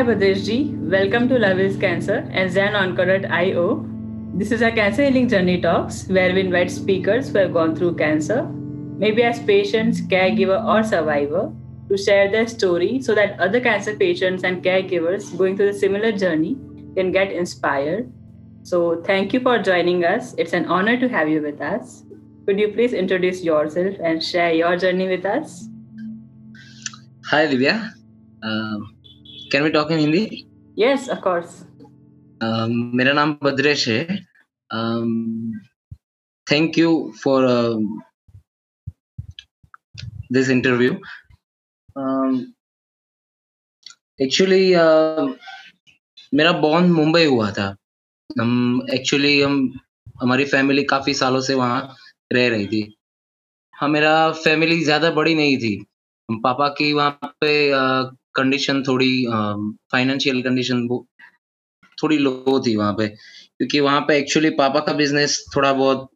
Hi Bhadeshji, welcome to Love is Cancer and Zen IO. This is a cancer healing journey talks where we invite speakers who have gone through cancer, maybe as patients, caregiver, or survivor, to share their story so that other cancer patients and caregivers going through the similar journey can get inspired. So, thank you for joining us. It's an honor to have you with us. Could you please introduce yourself and share your journey with us? Hi, Divya. Uh, can we talk in Hindi? Yes, of course. Uh, मेरा नाम बद्रेश है। Thank you for this interview actually मेरा born Mumbai हुआ था। हम actually हम हमारी family काफ़ी सालों से वहाँ रह रही थी। हाँ मेरा फैमिली ज़्यादा बड़ी नहीं थी। पापा की वहाँ पे कंडीशन थोड़ी फाइनेंशियल कंडीशन थोड़ी लो थी वहाँ पे क्योंकि वहाँ पे एक्चुअली पापा का बिज़नेस थोड़ा बहुत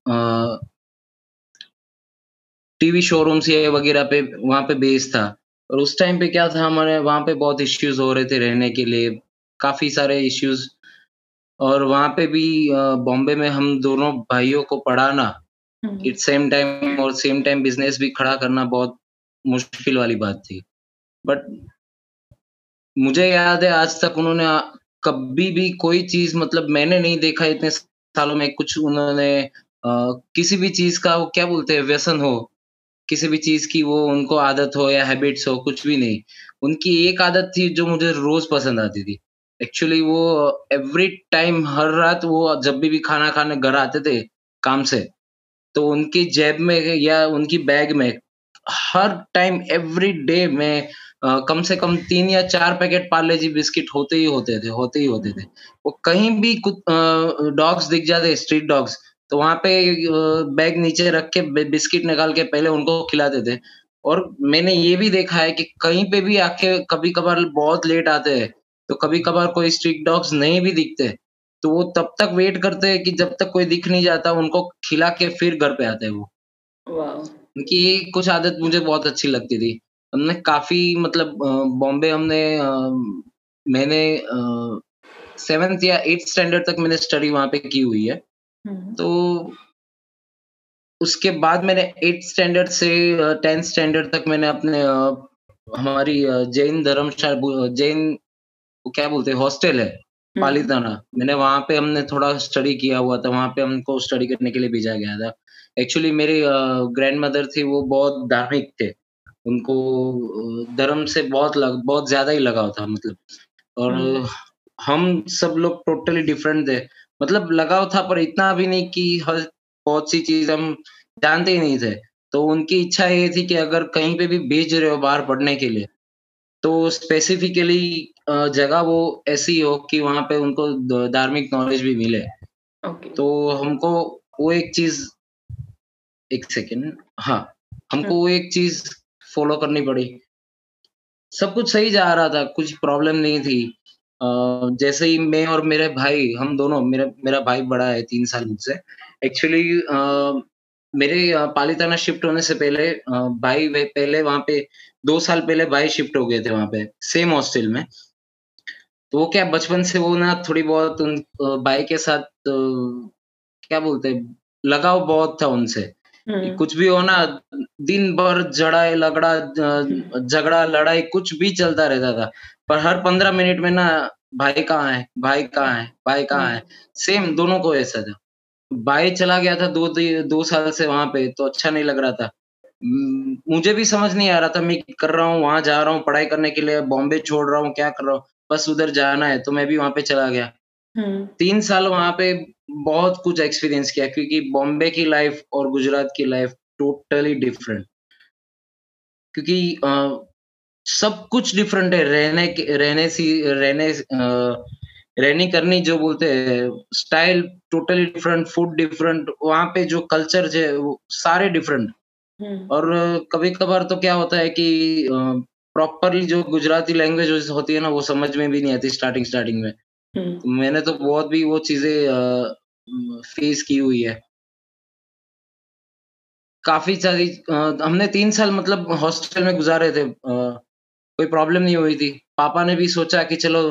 टीवी शोरूम से वगैरह पे वहाँ पे बेस था। और उस टाइम पे क्या था हमारे वहाँ पे बहुत इश्यूज़ हो रहे थे रहने के लिए काफ़ी सारे इश्यूज़ और वहाँ पे भी बॉम्बे में हम दोनों भाइयों को पढ़ाना इट सेम टाइम और सेम टाइम बिज़नेस भी खड़ा करना बहुत मुश्किल वाली बात थी। बट मुझे याद है आज तक उन्होंने कभी भी कोई चीज़ मतलब मैंने नहीं देखा इतने सालों में कुछ उन्होंने किसी भी चीज़ का वो क्या बोलते हैं व्यसन हो किसी भी चीज़ की वो उनको आदत हो या हैबिट्स हो कुछ भी नहीं। उनकी एक आदत थी जो मुझे रोज पसंद आती थी। एक्चुअली वो एवरी टाइम हर रात वो जब भी, भी खाना खाने घर आते थे काम से तो उनकी जेब में या उनकी बैग में हर टाइम एवरी डे में Uh, कम से कम तीन या चार पैकेट पार्ले जी बिस्किट होते ही होते थे होते ही होते थे। वो कहीं भी कुछ डॉग्स दिख जाते स्ट्रीट डॉग्स तो वहाँ पे बैग नीचे रख के बिस्किट निकाल के पहले उनको खिलाते थे। और मैंने ये भी देखा है कि कहीं पे भी आके कभी कभार बहुत लेट आते हैं तो कभी कभार कोई स्ट्रीट डॉग्स नहीं भी दिखते तो वो तब तक वेट करते हैं कि जब तक कोई दिख नहीं जाता उनको खिला के फिर घर पे आते हैं वो। उनकी कुछ आदत मुझे बहुत अच्छी लगती थी। हमने काफ़ी मतलब बॉम्बे हमने मैंने सेवेंथ या एट्थ स्टैंडर्ड तक मैंने स्टडी वहाँ पे की हुई है हम्म। तो उसके बाद मैंने एट्थ स्टैंडर्ड से टेंथ स्टैंडर्ड तक मैंने अपने हमारी जैन धर्मशाला जैन क्या बोलते हैं हॉस्टल है हम्म। पालीताना मैंने वहाँ पे हमने थोड़ा स्टडी किया हुआ था वहाँ पे हमको स्टडी करने के लिए भेजा गया था एक्चुअली मेरी ग्रैंड मदर थी वो बहुत धार्मिक थे उनको धर्म से बहुत लग बहुत ज़्यादा ही लगाव था मतलब। और हम्म। हम सब लोग टोटली डिफरेंट थे। मतलब लगाव था पर इतना भी नहीं कि हर बहुत सी चीज़ हम जानते ही नहीं थे। तो उनकी इच्छा ये थी कि अगर कहीं पे भी भेज रहे हो बाहर पढ़ने के लिए तो स्पेसिफिकली जगह वो ऐसी हो कि वहाँ पे उनको धार्मिक नॉलेज भी मिले। Okay. तो हमको वो एक चीज़ एक सेकेंड हाँ हमको वो एक चीज़ फॉलो करनी पड़ी। सब कुछ सही जा रहा था कुछ प्रॉब्लम नहीं थी। जैसे ही मैं और मेरे भाई हम दोनों मेरा मेरा भाई बड़ा है तीन साल मुझसे। एक्चुअली uh, मेरे पालीताना शिफ्ट होने से पहले भाई पहले वहाँ पे दो साल पहले भाई शिफ्ट हो गए थे वहाँ पे सेम हॉस्टल में। तो वो क्या बचपन से वो ना थोड़ी बहुत उन भाई के साथ क्या बोलते लगाव बहुत था उनसे। कुछ भी हो ना, दिन भर जड़ाई लगड़ा झगड़ा, लड़ाई, कुछ भी चलता रहता था। पर हर पंद्रह मिनट में ना, भाई कहाँ है, भाई कहाँ है, भाई कहाँ है। सेम दोनों को ऐसा था। भाई चला गया था दो दो साल से वहाँ पे तो अच्छा नहीं लग रहा था। मुझे भी समझ नहीं आ रहा था, मैं कर रहा हूँ, वहाँ जा रहा हूँ, पढ़ाई करने के लिए बॉम्बे छोड़ रहा हूँ, क्या कर रहा हूँ? बस उधर जाना है तो मैं भी वहाँ पे चला गया। हम्म। तीन साल वहाँ पे बहुत कुछ एक्सपीरियंस किया क्योंकि बॉम्बे की लाइफ और गुजरात की लाइफ टोटली डिफरेंट क्योंकि आ, सब कुछ डिफरेंट है रहने के रहने सी रहने रहनी करनी जो बोलते हैं style totally different food different वहाँ पे जो कल्चर है वो सारे डिफरेंट हम्म। और कभी कभार तो क्या होता है कि प्रॉपरली जो गुजराती लैंग्वेज होती है ना वो समझ में भी नहीं आती स्टार्टिंग स्टार्टिंग में। मैंने तो बहुत भी वो चीज़ें फेस की हुई है। काफ़ी सारी हमने तीन साल मतलब हॉस्टल में गुजारे थे कोई प्रॉब्लम नहीं हुई थी। पापा ने भी सोचा कि चलो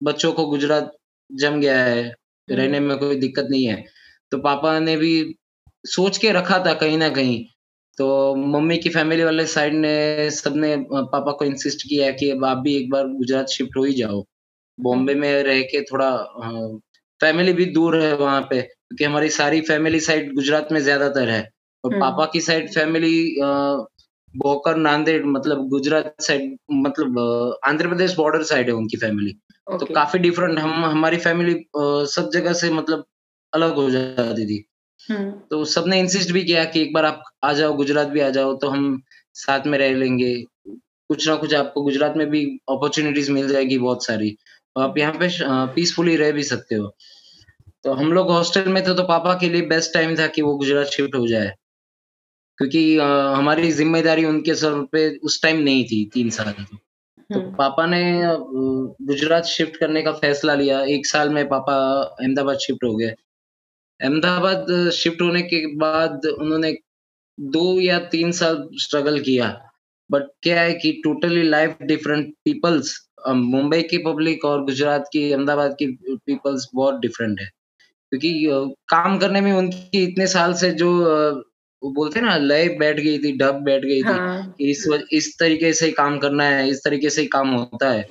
बच्चों को गुजरात जम गया है रहने में कोई दिक्कत नहीं है। तो पापा ने भी सोच के रखा था कहीं ना कहीं। तो मम्मी की फैमिली वाले साइड ने सबने पापा को इंसिस्ट किया कि अब आप भी एक बार गुजरात शिफ्ट हो ही जाओ। बॉम्बे में रह के थोड़ा फैमिली भी दूर है वहाँ पे क्योंकि हमारी सारी फैमिली साइड गुजरात में ज़्यादातर है। और हम्म। पापा की साइड फैमिली बोकर नांदेड़ मतलब गुजरात साइड मतलब आंध्र प्रदेश बॉर्डर साइड है उनकी फैमिली तो काफ़ी डिफरेंट हम हमारी फैमिली सब जगह से मतलब अलग हो जाती थी। हम्म। तो सबने इंसिस्ट भी किया कि एक बार आप आ जाओ गुजरात भी आ जाओ तो हम साथ में रह लेंगे। कुछ ना कुछ आपको गुजरात में भी अपॉर्चुनिटीज़ मिल जाएगी बहुत सारी। तो आप यहाँ पे पीसफुली रह भी सकते हो। तो हम लोग हॉस्टल में थे तो पापा के लिए बेस्ट टाइम था कि वो गुजरात शिफ्ट हो जाए। क्योंकि हमारी ज़िम्मेदारी उनके सर पे उस टाइम नहीं थी तीन साल की। तो हम्म। पापा ने गुजरात शिफ्ट करने का फैसला लिया। एक साल में पापा अहमदाबाद शिफ्ट हो गए। अहमदाबाद शिफ्ट होने के बाद उन्होंने दो या तीन साल स्ट्रगल किया। बट क्या है कि totally life different peoples Mumbai की पब्लिक और गुजरात की अहमदाबाद की पीपल्स बहुत डिफरेंट है। क्योंकि काम करने में उनकी इतने साल से जो वो बोलते ना लय बैठ गई थी डब बैठ गई थी हाँ। इस इस तरीके से काम करना है इस तरीके से काम होता है।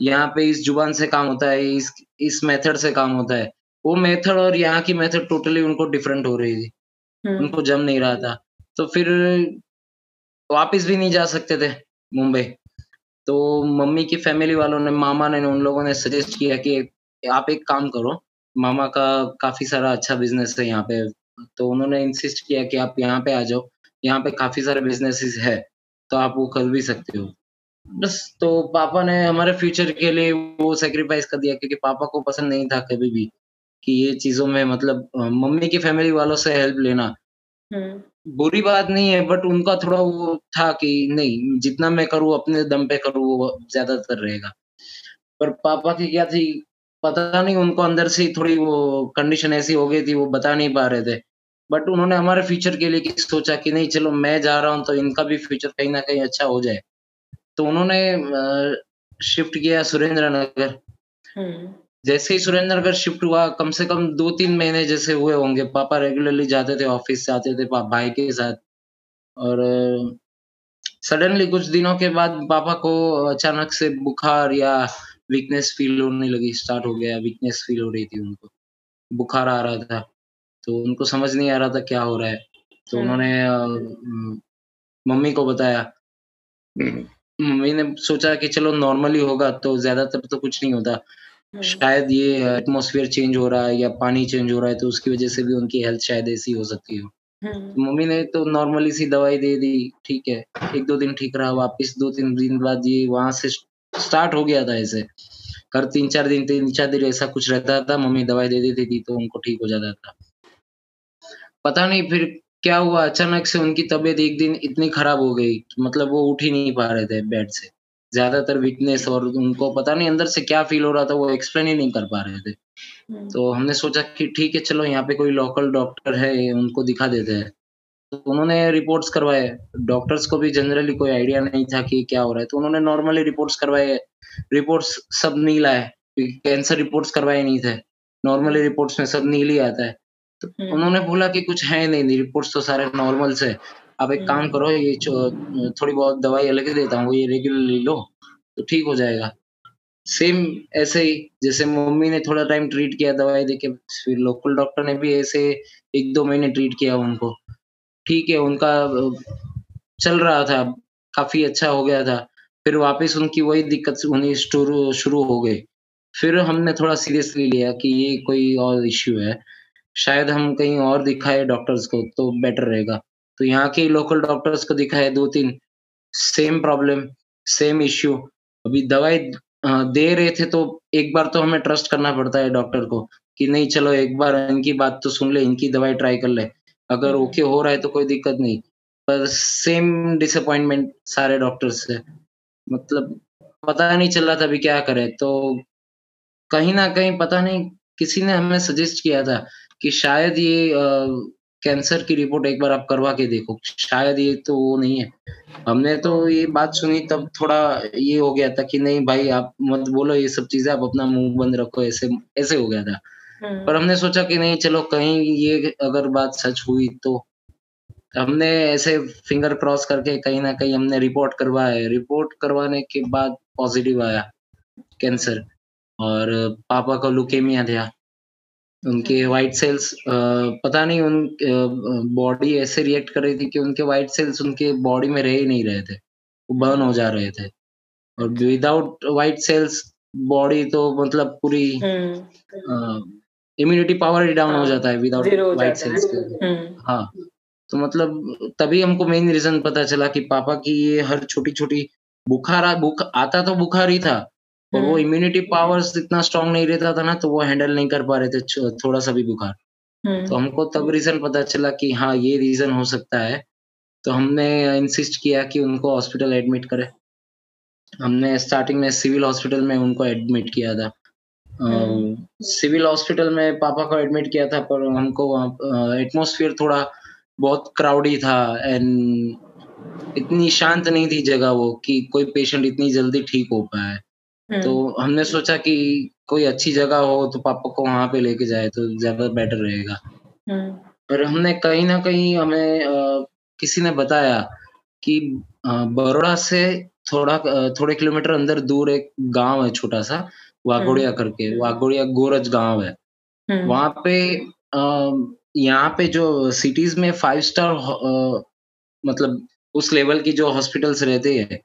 यहाँ पे इस ज़ुबान से काम होता है इस इस मेथड से काम होता है। वो मेथड और यहाँ की मेथड टोटली उनको डिफरेंट हो रही थी। हम्म। उनको जम नहीं रहा था। तो फिर वापिस भी नहीं जा सकते थे मुंबई। तो मम्मी की फैमिली वालों ने, मामा ने, उन लोगों ने सजेस्ट किया कि आप एक काम करो, मामा का काफ़ी सारा अच्छा बिज़नेस है यहाँ पे। तो उन्होंने इंसिस्ट किया कि आप यहाँ पे आ जाओ, यहाँ पे काफ़ी सारे बिजनेसेस है तो आप वो कर भी सकते हो। बस तो पापा ने हमारे फ्यूचर के लिए वो सेक्रीफाइस कर दिया, क्योंकि पापा को पसंद नहीं था कभी भी कि ये चीज़ों में मतलब मम्मी की फैमिली वालों से हेल्प लेना। हम्म। बुरी बात नहीं है बट उनका थोड़ा वो था कि नहीं, जितना मैं करूँ, अपने दम पे करूँ, वो ज़्यादातर रहेगा। पर पापा की क्या थी, पता नहीं, उनको अंदर से थोड़ी वो कंडीशन ऐसी हो गई थी, वो बता नहीं पा रहे थे। बट उन्होंने हमारे फ्यूचर के लिए सोचा कि नहीं, चलो मैं जा रहा हूँ तो इनका भी फ्यूचर कहीं ना कहीं अच्छा हो जाए। तो उन्होंने शिफ्ट किया सुरेंद्र नगर हम्म। जैसे ही सुरेंद्र नगर शिफ्ट हुआ कम से कम दो तीन महीने जैसे हुए होंगे। पापा रेगुलरली जाते थे ऑफ़िस से आते थे भाई के साथ। और सडनली कुछ दिनों के बाद पापा को अचानक से बुखार या वीकनेस फील होने लगी स्टार्ट हो गया। वीकनेस फील हो रही थी उनको। बुखार आ रहा था। तो उनको समझ नहीं आ रहा था क्या हो रहा है। तो हम्म। उन्होंने मम्मी को बताया। मम्मी ने सोचा कि चलो नॉर्मली होगा तो ज़्यादातर तो कुछ नहीं होता। हम्म। शायद ये एटमोसफियर चेंज हो रहा है या पानी चेंज हो रहा है तो उसकी वजह से भी उनकी हेल्थ शायद ऐसी हो सकती हो। हम्म। तो मम्मी ने तो नॉर्मली सी दवाई दे दी ठीक है। एक दो दिन ठीक रहा वापस दो तीन दिन बाद ये वहाँ से स्टार्ट हो गया था ऐसे। हर तीन चार दिन तीन चार दिन ऐसा कुछ रहता था मम्मी दवाई दे देती थी तो उनको ठीक हो जाता था। पता नहीं फिर क्या हुआ अचानक से उनकी तबीयत एक दिन इतनी खराब हो गई मतलब वो उठ ही नहीं पा रहे थे बेड से। ज़्यादातर वीकनेस और उनको पता नहीं अंदर से क्या फील हो रहा था वो एक्सप्लेन ही नहीं कर पा रहे थे। हम्म। तो हमने सोचा कि ठीक है चलो यहाँ पे कोई लोकल डॉक्टर है उनको दिखा देते हैं। तो उन्होंने रिपोर्ट्स करवाए। डॉक्टर्स को भी जनरली कोई आइडिया नहीं था कि क्या हो रहा है। तो उन्होंने नॉर्मली रिपोर्ट्स करवाए। रिपोर्ट्स सब नील आए कैंसर रिपोर्ट्स करवाए नहीं थे। नॉर्मली रिपोर्ट्स में सब नील ही आता है। तो हम्म। उन्होंने बोला कि कुछ है नहीं रिपोर्ट्स तो सारे नॉर्मल से। आप एक काम। करो, ये थोड़ी बहुत दवाई अलग ही देता हूँ, ये रेगुलर ले लो तो ठीक हो जाएगा। सेम ऐसे ही, जैसे मम्मी ने थोड़ा टाइम ट्रीट किया दवाई देके, फिर लोकल डॉक्टर ने भी ऐसे एक दो महीने ट्रीट किया उनको। ठीक है, उनका चल रहा था, काफ़ी अच्छा हो गया था, फिर वापस उनकी वही दिक्कत होनी शुरू शुरू हो गई। फिर हमने थोड़ा सीरियसली लिया कि ये कोई और इश्यू है, शायद हम कहीं और दिखाए डॉक्टर्स को तो बेटर रहेगा। तो यहाँ के लोकल डॉक्टर्स को दिखाए दो तीन सेम प्रॉब्लम सेम इश्यू अभी दवाई दे रहे थे तो एक बार तो हमें ट्रस्ट करना पड़ता है डॉक्टर को कि नहीं चलो एक बार इनकी बात तो सुन ले इनकी दवाई ट्राई कर ले। अगर ओके हम्म। हो रहा है तो कोई दिक्कत नहीं। पर सेम डिसअपॉइंटमेंट सारे डॉक्टर्स से। मतलब पता नहीं चल रहा था अभी क्या करे। तो कहीं ना कहीं पता नहीं किसी ने हमें सजेस्ट किया था कि शायद ये कैंसर की रिपोर्ट एक बार आप करवा के देखो। शायद ये तो वो नहीं है। हमने तो ये बात सुनी तब थोड़ा ये हो गया था कि नहीं भाई आप मत बोलो ये सब चीज़ें आप अपना मुँह बंद रखो ऐसे ऐसे हो गया था। हम्म। पर हमने सोचा कि नहीं चलो कहीं ये अगर बात सच हुई तो। हमने ऐसे फिंगर क्रॉस करके कहीं ना कहीं हमने रिपोर्ट करवाया। रिपोर्ट करवाने के बाद पॉजिटिव आया कैंसर। और पापा को लुकेमिया था उनके व्हाइट सेल्स पता नहीं उन बॉडी ऐसे रिएक्ट कर रही थी कि उनके व्हाइट सेल्स उनके बॉडी में रह ही नहीं रहे थे। वो बर्न हो जा रहे थे। और विदाउट वाइट सेल्स बॉडी तो मतलब पूरी इम्यूनिटी पावर ही डाउन हो जाता है विदाउट वाइट सेल्स के हाँ तो मतलब तभी हमको मेन रीजन पता चला कि पापा की ये हर छोटी छोटी बुखार बुख आता तो बुखार ही था और वो इम्यूनिटी पावर्स इतना स्ट्रांग नहीं रहता था ना तो वो हैंडल नहीं कर पा रहे थे थोड़ा सा भी बुखार। तो हमको तब रीजन पता चला कि हाँ ये रीजन हो सकता है। तो हमने इंसिस्ट किया कि उनको हॉस्पिटल एडमिट करें। हमने स्टार्टिंग में सिविल हॉस्पिटल में उनको एडमिट किया था। सिविल हॉस्पिटल में पापा को एडमिट किया था पर हमको वहाँ एटमोसफियर थोड़ा बहुत क्राउडी था एंड इतनी शांत नहीं थी जगह वो कि कोई पेशेंट इतनी जल्दी ठीक हो पाए। तो हम्म। हमने सोचा कि कोई अच्छी जगह हो तो पापा को वहाँ पे लेके जाए तो ज़्यादा बेटर रहेगा हम्म। पर हमने कहीं ना कहीं हमें आ, किसी ने बताया कि बड़ोड़ा से थोड़ा थोड़े किलोमीटर अंदर दूर एक गाँव है छोटा सा वागोड़िया हम्म। करके वागोड़िया गोरज गाँव है वहाँ पे यहाँ पे जो सिटीज़ में फाइव स्टार मतलब उस लेवल की जो हॉस्पिटल्स रहते हैं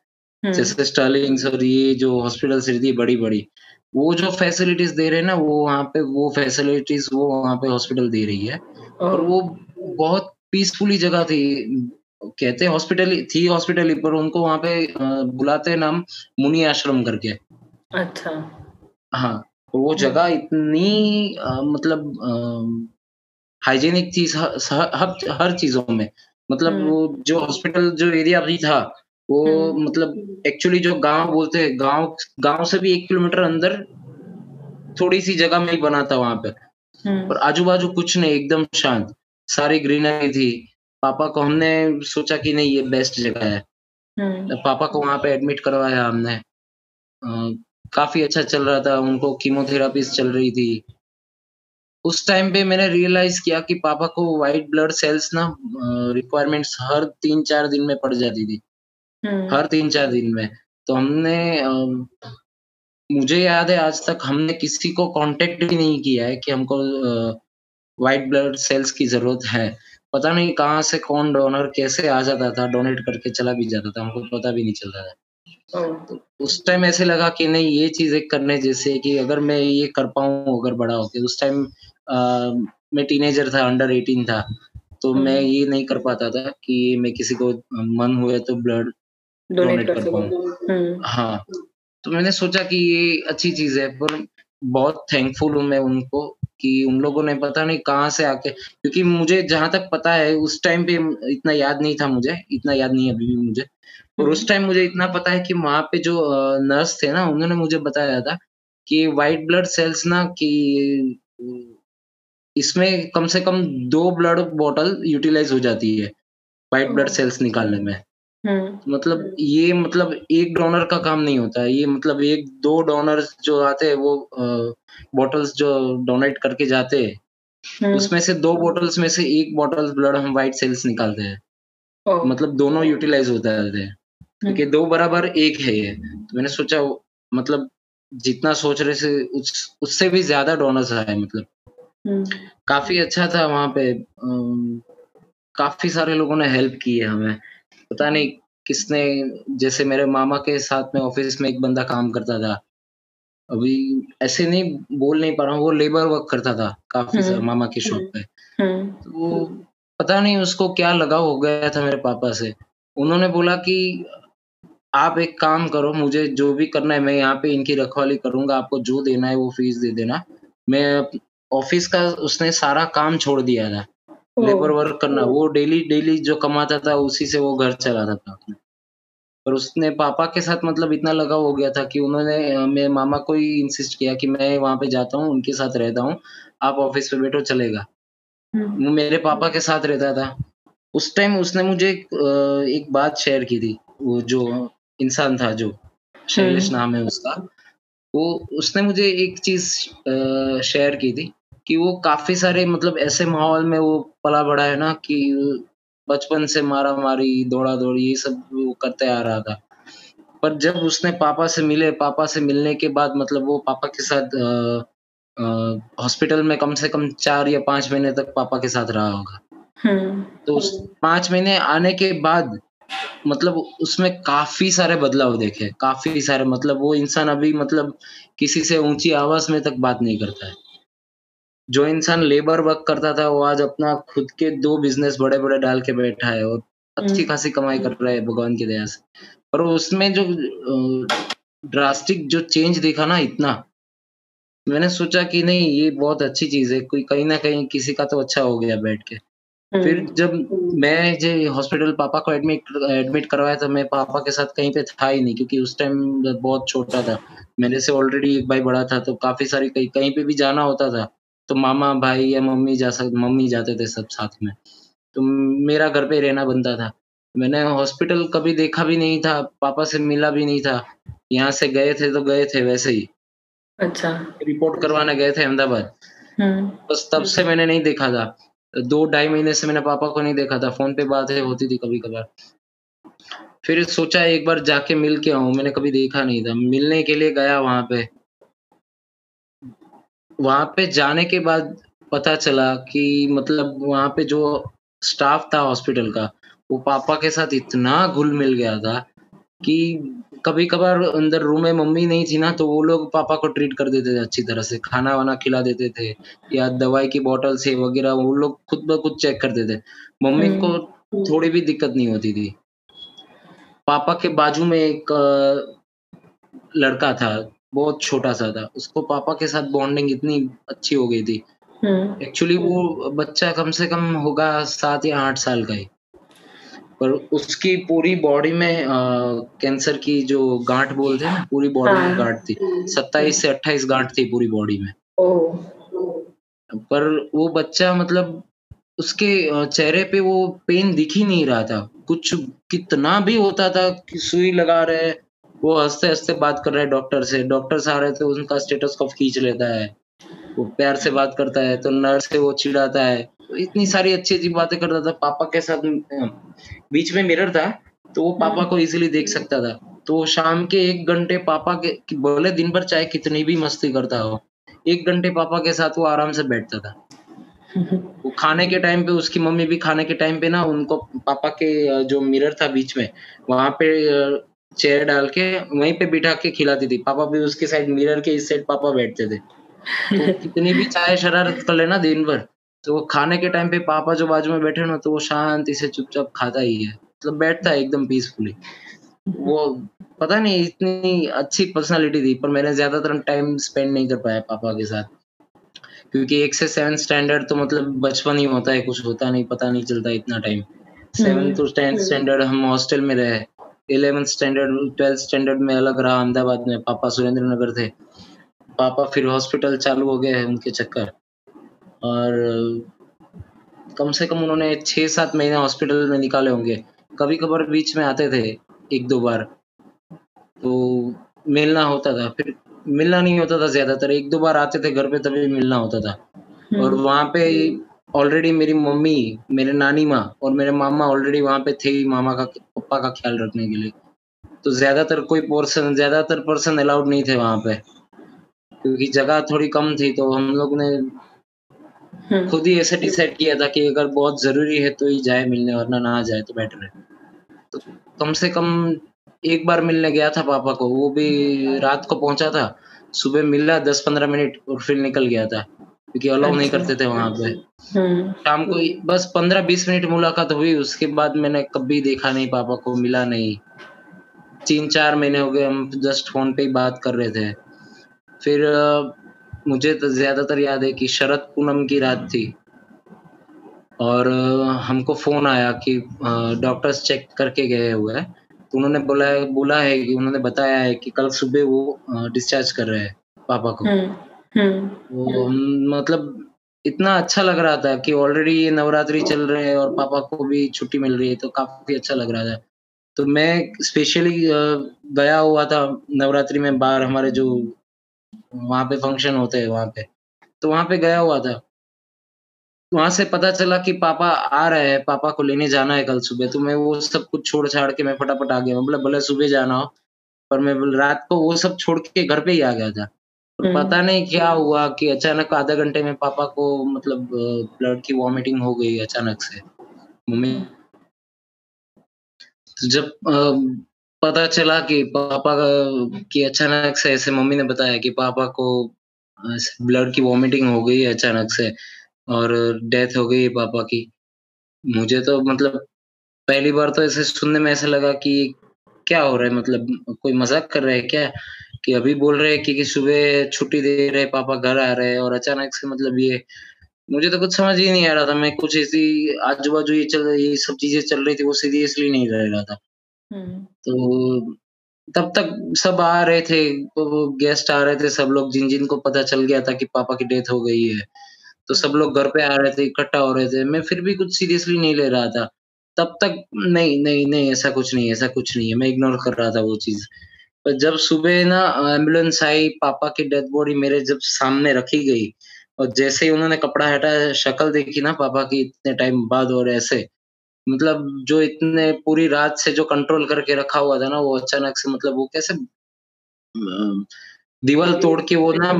जैसे स्टर्लिंग्स और ये जो हॉस्पिटल है बड़ी बड़ी वो जो फैसिलिटीज़ दे रहे हैं ना वो वहाँ पे वो फैसिलिटीज़ वो वहाँ पे हॉस्पिटल दे रही है। और वो बहुत पीसफुली जगह थी कहते हॉस्पिटल थी हॉस्पिटल ही पर उनको वहाँ पे बुलाते नाम मुनि आश्रम करके। अच्छा। हाँ तो वो जगह इतनी आ, मतलब हाइजीनिक थी हर हर चीज़ों में। मतलब वो जो हॉस्पिटल जो एरिया भी था वो हम्म। मतलब एक्चुअली जो गाँव बोलते हैं गाँव गाँव से भी एक किलोमीटर अंदर थोड़ी सी जगह में ही बना था वहाँ पे हम्म। और आजू बाजू कुछ नहीं एकदम शांत सारी ग्रीनरी थी पापा को हमने सोचा कि नहीं ये बेस्ट जगह है हम्म। पापा को वहाँ पे एडमिट करवाया हमने आ, काफ़ी अच्छा चल रहा था उनको कीमोथेरापी चल रही थी उस टाइम पे मैंने रियलाइज़ किया कि पापा को व्हाइट ब्लड सेल्स ना रिक्वायरमेंट्स हर तीन चार दिन में पड़ जाती थी। हर तीन चार दिन में। तो हमने मुझे याद है आज तक हमने किसी को कांटेक्ट भी नहीं किया है कि हमको व्हाइट ब्लड सेल्स की ज़रूरत है। पता नहीं कहाँ से कौन डोनर कैसे आ जाता था डोनेट करके चला भी जाता था हमको पता भी नहीं चलता था। तो उस टाइम ऐसे लगा कि नहीं ये चीज़ एक करने जैसे कि अगर मैं ये कर पाऊँ अगर बड़ा होके। उस टाइम मैं टीनेजर था अंडर एटीन था। तो मैं हम्म। ये नहीं कर पाता था कि मैं किसी को मन हुए तो ब्लड डोनेट कर पाऊँ हम्म। हाँ तो मैंने सोचा कि ये अच्छी चीज़ है पर बहुत थैंकफुल हूँ मैं उनको कि उन लोगों ने पता नहीं कहाँ से आके क्योंकि मुझे जहाँ तक पता है उस टाइम पे इतना याद नहीं था मुझे इतना याद नहीं अभी भी मुझे और उस टाइम मुझे इतना पता है कि वहाँ पे जो नर्स थे ना उन्होंने मुझे बताया था कि व्हाइट ब्लड सेल्स ना कि इसमें कम से कम दो ब्लड बॉटल यूटिलाइज हो जाती है व्हाइट ब्लड सेल्स निकालने में हम्म। मतलब ये मतलब एक डोनर का काम नहीं होता है। ये मतलब एक दो डोनर जो आते हैं वो बॉटल्स जो डोनेट करके जाते हैं हम्म। उसमें से दो बॉटल्स में से एक बॉटल ब्लड हम व्हाइट सेल्स निकालते हैं। मतलब दोनों यूटिलाइज होता है। क्योंकि दो बराबर एक है ये। तो मैंने सोचा मतलब जितना सोच रहे थे उस उससे भी ज़्यादा डोनर्स आए मतलब। हम्म। काफ़ी अच्छा था वहाँ पे। काफ़ी सारे लोगों ने हेल्प की है हमें। पता नहीं किसने जैसे मेरे मामा के साथ में ऑफ़िस में एक बंदा काम करता था। अभी ऐसे नहीं बोल नहीं पा रहा हूँ वो लेबर वर्क करता था काफ़ी हम्म। मामा की शॉप पे। हम्म। तो वो पता नहीं उसको क्या लगा हो गया था मेरे पापा से। उन्होंने बोला कि आप एक काम करो मुझे जो भी करना है मैं यहाँ पे इनकी रखवाली करूँगा आपको जो देना है वो फ़ीस दे देना। मैं ऑफ़िस का उसने सारा काम छोड़ दिया था। लेबर वर्क करना वो डेली डेली जो कमाता था उसी से वो घर चलाता था पर उसने पापा के साथ मतलब इतना लगा हो गया था कि उन्होंने मेरे मामा को ही इंसिस्ट किया कि मैं वहाँ पे जाता हूँ उनके साथ रहता हूँ आप ऑफ़िस पे बैठो चलेगा हम्म। वो मेरे पापा के साथ रहता था उस टाइम उसने मुझे एक, एक बात शेयर की थी वो जो इंसान था जो शैलेश हम्म। नाम है उसका वो उसने मुझे एक चीज़ शेयर की थी कि वो काफ़ी सारे मतलब ऐसे माहौल में वो पला बड़ा है ना कि बचपन से मारा मारी दौड़ा दौड़ी ये सब वो करते आ रहा था। पर जब उसने पापा से मिले पापा से मिलने के बाद मतलब वो पापा के साथ हॉस्पिटल में कम से कम चार या पाँच महीने तक पापा के साथ रहा होगा। हम्म। तो उस पाँच महीने आने के बाद मतलब उसमें काफ़ी सारे बदलाव देखे काफ़ी सारे मतलब वो इंसान अभी मतलब किसी से ऊँची आवाज़ में तक बात नहीं करता है। जो इंसान लेबर वर्क करता था वो आज अपना खुद के दो बिज़नेस बड़े बड़े डाल के बैठा है और अच्छी हम्म। खासी कमाई कर रहा है भगवान की दया से पर उसमें जो ड्रास्टिक जो चेंज देखा ना इतना मैंने सोचा कि नहीं ये बहुत अच्छी चीज़ है कोई कहीं ना कहीं किसी का तो अच्छा हो गया बैठ के फिर हम्म। जब मैं जो हॉस्पिटल पापा को एडमिट एडमिट करवाया था मैं पापा के साथ कहीं पे था ही नहीं क्योंकि उस टाइम बहुत छोटा था मेरे से ऑलरेडी एक भाई बड़ा था तो काफ़ी सारी कहीं कहीं पे भी जाना होता था तो मामा भाई या मम्मी जा सक मम्मी जाते थे सब साथ में। तो मेरा घर पे रहना बनता था। मैंने हॉस्पिटल कभी देखा भी नहीं था पापा से मिला भी नहीं था। यहाँ से गए थे तो गए थे वैसे ही। अच्छा। रिपोर्ट करवाने गए थे अहमदाबाद। हम्म। बस तब से मैंने नहीं देखा था। दो ढाई महीने से मैंने पापा को नहीं देखा था। फ़ोन पे बातें होती थी कभी कभार फिर सोचा एक बार जाके मिल के आऊँ। मैंने कभी देखा नहीं था। मिलने के लिए गया वहाँ पे। वहाँ पे जाने के बाद पता चला कि मतलब वहाँ पे जो स्टाफ था हॉस्पिटल का वो पापा के साथ इतना घुल मिल गया था कि कभी कभार अंदर रूम में मम्मी नहीं थी ना तो वो लोग पापा को ट्रीट कर देते थे अच्छी तरह से। खाना वाना खिला देते थे या दवाई की बॉटल से वगैरह वो लोग खुद ब खुद चेक करते थे। मम्मी को हम्म। थोड़ी भी दिक्कत नहीं होती थी। पापा के बाजू में एक लड़का था बहुत छोटा सा था उसको पापा के साथ बॉन्डिंग इतनी अच्छी हो गई थी एक्चुअली हम्म। वो बच्चा कम से कम होगा सात या आठ साल का ही पर उसकी पूरी बॉडी में आ, कैंसर की जो गांठ बोलते हैं ना पूरी बॉडी हाँ। में। गांठ थी सत्ताईस से अट्ठाईस गांठ थी पूरी बॉडी में पर वो बच्चा मतलब उसके चेहरे पे वो पेन दिख ही नहीं रहा था कुछ कितना भी होता था कि सुई लगा रहे वो हँसते हँसते बात कर रहे हैं डॉक्टर से। डॉक्टर आ रहे थे उनका स्टेटोस्कोप खींच लेता है। वो प्यार से बात करता है तो नर्स से वो चिढ़ाता है। तो इतनी सारी अच्छी अच्छी बातें करता था। पापा के साथ बीच में मिरर था तो वो पापा को इजीली देख सकता था। तो शाम के एक घंटे पापा के बोले दिन भर चाहे कितनी भी मस्ती करता हो, एक घंटे पापा के साथ वो आराम से बैठता था। वो खाने के टाइम पे, उसकी मम्मी भी खाने के टाइम पे ना, उनको पापा के जो मिरर था बीच में, वहाँ पे चेयर डाल के वहीं पे बिठा के खिलाती थी। पापा भी उसके साइड मिरर के इस साइड पापा बैठते थे। तो कितनी भी चाहे शरारत कर लेना दिन भर। तो वो खाने के टाइम पे पापा जो बाजू में बैठे ना तो वो शांति से चुपचाप खाता ही है। मतलब तो बैठता है एकदम पीसफुली वो पता नहीं इतनी अच्छी पर्सनालिटी थी पर मैंने ज़्यादातर टाइम स्पेंड नहीं कर पाया पापा के साथ। क्योंकि एक से सेवन स्टैंडर्ड तो मतलब बचपन ही होता है कुछ होता नहीं पता नहीं चलता इतना time seven to tenth standard हम हॉस्टल में रहे। इलेवेंथ स्टैंडर्ड ट्वेल्थ स्टैंडर्ड में अलग रहा अहमदाबाद में। पापा सुरेंद्र नगर थे। पापा फिर हॉस्पिटल चालू हो गए उनके चक्कर। और कम से कम उन्होंने छः सात महीने हॉस्पिटल में निकाले होंगे। कभी कभार बीच में आते थे एक दो बार। तो मिलना होता था। फिर मिलना नहीं होता था ज़्यादातर। एक दो बार आते थे घर पे तभी मिलना होता था। और हम्म। वहाँ पे ऑलरेडी मेरी मम्मी मेरे नानी माँ और मेरे मामा ऑलरेडी वहाँ पे थे मामा का पप्पा का ख्याल रखने के लिए। तो ज़्यादातर कोई पोर्सन ज़्यादातर पर्सन अलाउड नहीं थे वहाँ पे। क्योंकि जगह थोड़ी कम थी तो हम लोग ने हम्म। खुद ही ऐसे डिसाइड किया था कि अगर बहुत ज़रूरी है तो ही जाए मिलने वरना ना जाए तो बेटर है। तो कम से कम एक बार मिलने गया था पापा को वो भी रात को पहुँचा था। सुबह मिला दस पंद्रह मिनट और फिर निकल गया था। क्योंकि अलाउ नहीं अच्छा। करते थे वहाँ पे। हम्म। शाम को बस पंद्रह बीस मिनट मुलाकात हुई उसके बाद मैंने कभी देखा नहीं पापा को मिला नहीं। तीन चार महीने हो गए हम जस्ट फ़ोन पे ही बात कर रहे थे। फिर मुझे तो ज़्यादातर याद है कि शरद पूनम की रात थी। और हमको फ़ोन आया कि डॉक्टर्स चेक करके गए हुए हैं। तो उन्होंने बोला बोला है कि उन्होंने बताया है कि कल सुबह वो डिस्चार्ज कर रहे हैं पापा को। हम्म। वो मतलब इतना अच्छा लग रहा था कि ऑलरेडी ये नवरात्रि चल रहे हैं और पापा को भी छुट्टी मिल रही है तो काफ़ी अच्छा लग रहा था। तो मैं स्पेशली गया हुआ था नवरात्रि में बाहर हमारे जो वहाँ पे फ़ंक्शन होते हैं वहाँ पे, तो वहाँ पे गया हुआ था। वहाँ से पता चला कि पापा आ रहे हैं, पापा को लेने जाना है कल सुबह, तो मैं वो सब कुछ छोड़-छाड़ के मैं फटाफट आ गया। मतलब भले सुबह जाना हो, पर मैं रात को वो सब छोड़ के घर पे ही आ गया था। पता नहीं क्या हुआ कि अचानक आधा घंटे में पापा को मतलब ब्लड की वॉमिटिंग हो गई अचानक से। मम्मी तो जब पता चला कि पापा का कि अचानक से ऐसे मम्मी ने बताया कि पापा को ब्लड की वॉमिटिंग हो गई अचानक से और डेथ हो गई पापा की। मुझे तो मतलब पहली बार तो ऐसे सुनने में ऐसा लगा कि क्या हो रहा है मतलब कोई मज़ाक कर रहे है क्या? कि अभी बोल रहे हैं कि, कि सुबह छुट्टी दे रहे पापा घर आ रहे हैं और अचानक से मतलब ये मुझे तो कुछ समझ ही नहीं आ रहा था। मैं कुछ ऐसी आजू-बाजू ये चल ये सब चीज़ें चल रही थी, वो सीरियसली नहीं रह रहा था। तो तब तक सब आ रहे थे, तो गेस्ट आ रहे थे, सब लोग जिन-जिन को पता चल गया था कि पापा की डेथ हो गई है, तो सब लोग घर पे आ रहे थे, इकट्ठा हो रहे थे। मैं फिर भी कुछ सीरियसली नहीं ले रहा था। तब तक नहीं, नहीं, नहीं ऐसा कुछ नहीं ऐसा कुछ नहीं है, मैं इग्नोर कर रहा था वो चीज़। पर जब सुबह ना एंबुलेंस आई, पापा की डेथ बॉडी मेरे जब सामने रखी गई और जैसे ही उन्होंने कपड़ा हटाया, शक्ल देखी ना पापा की इतने टाइम बाद और ऐसे, मतलब जो इतने पूरी रात से जो कंट्रोल करके रखा हुआ था ना, वो अचानक से मतलब वो कैसे दीवार तोड़ के वो ना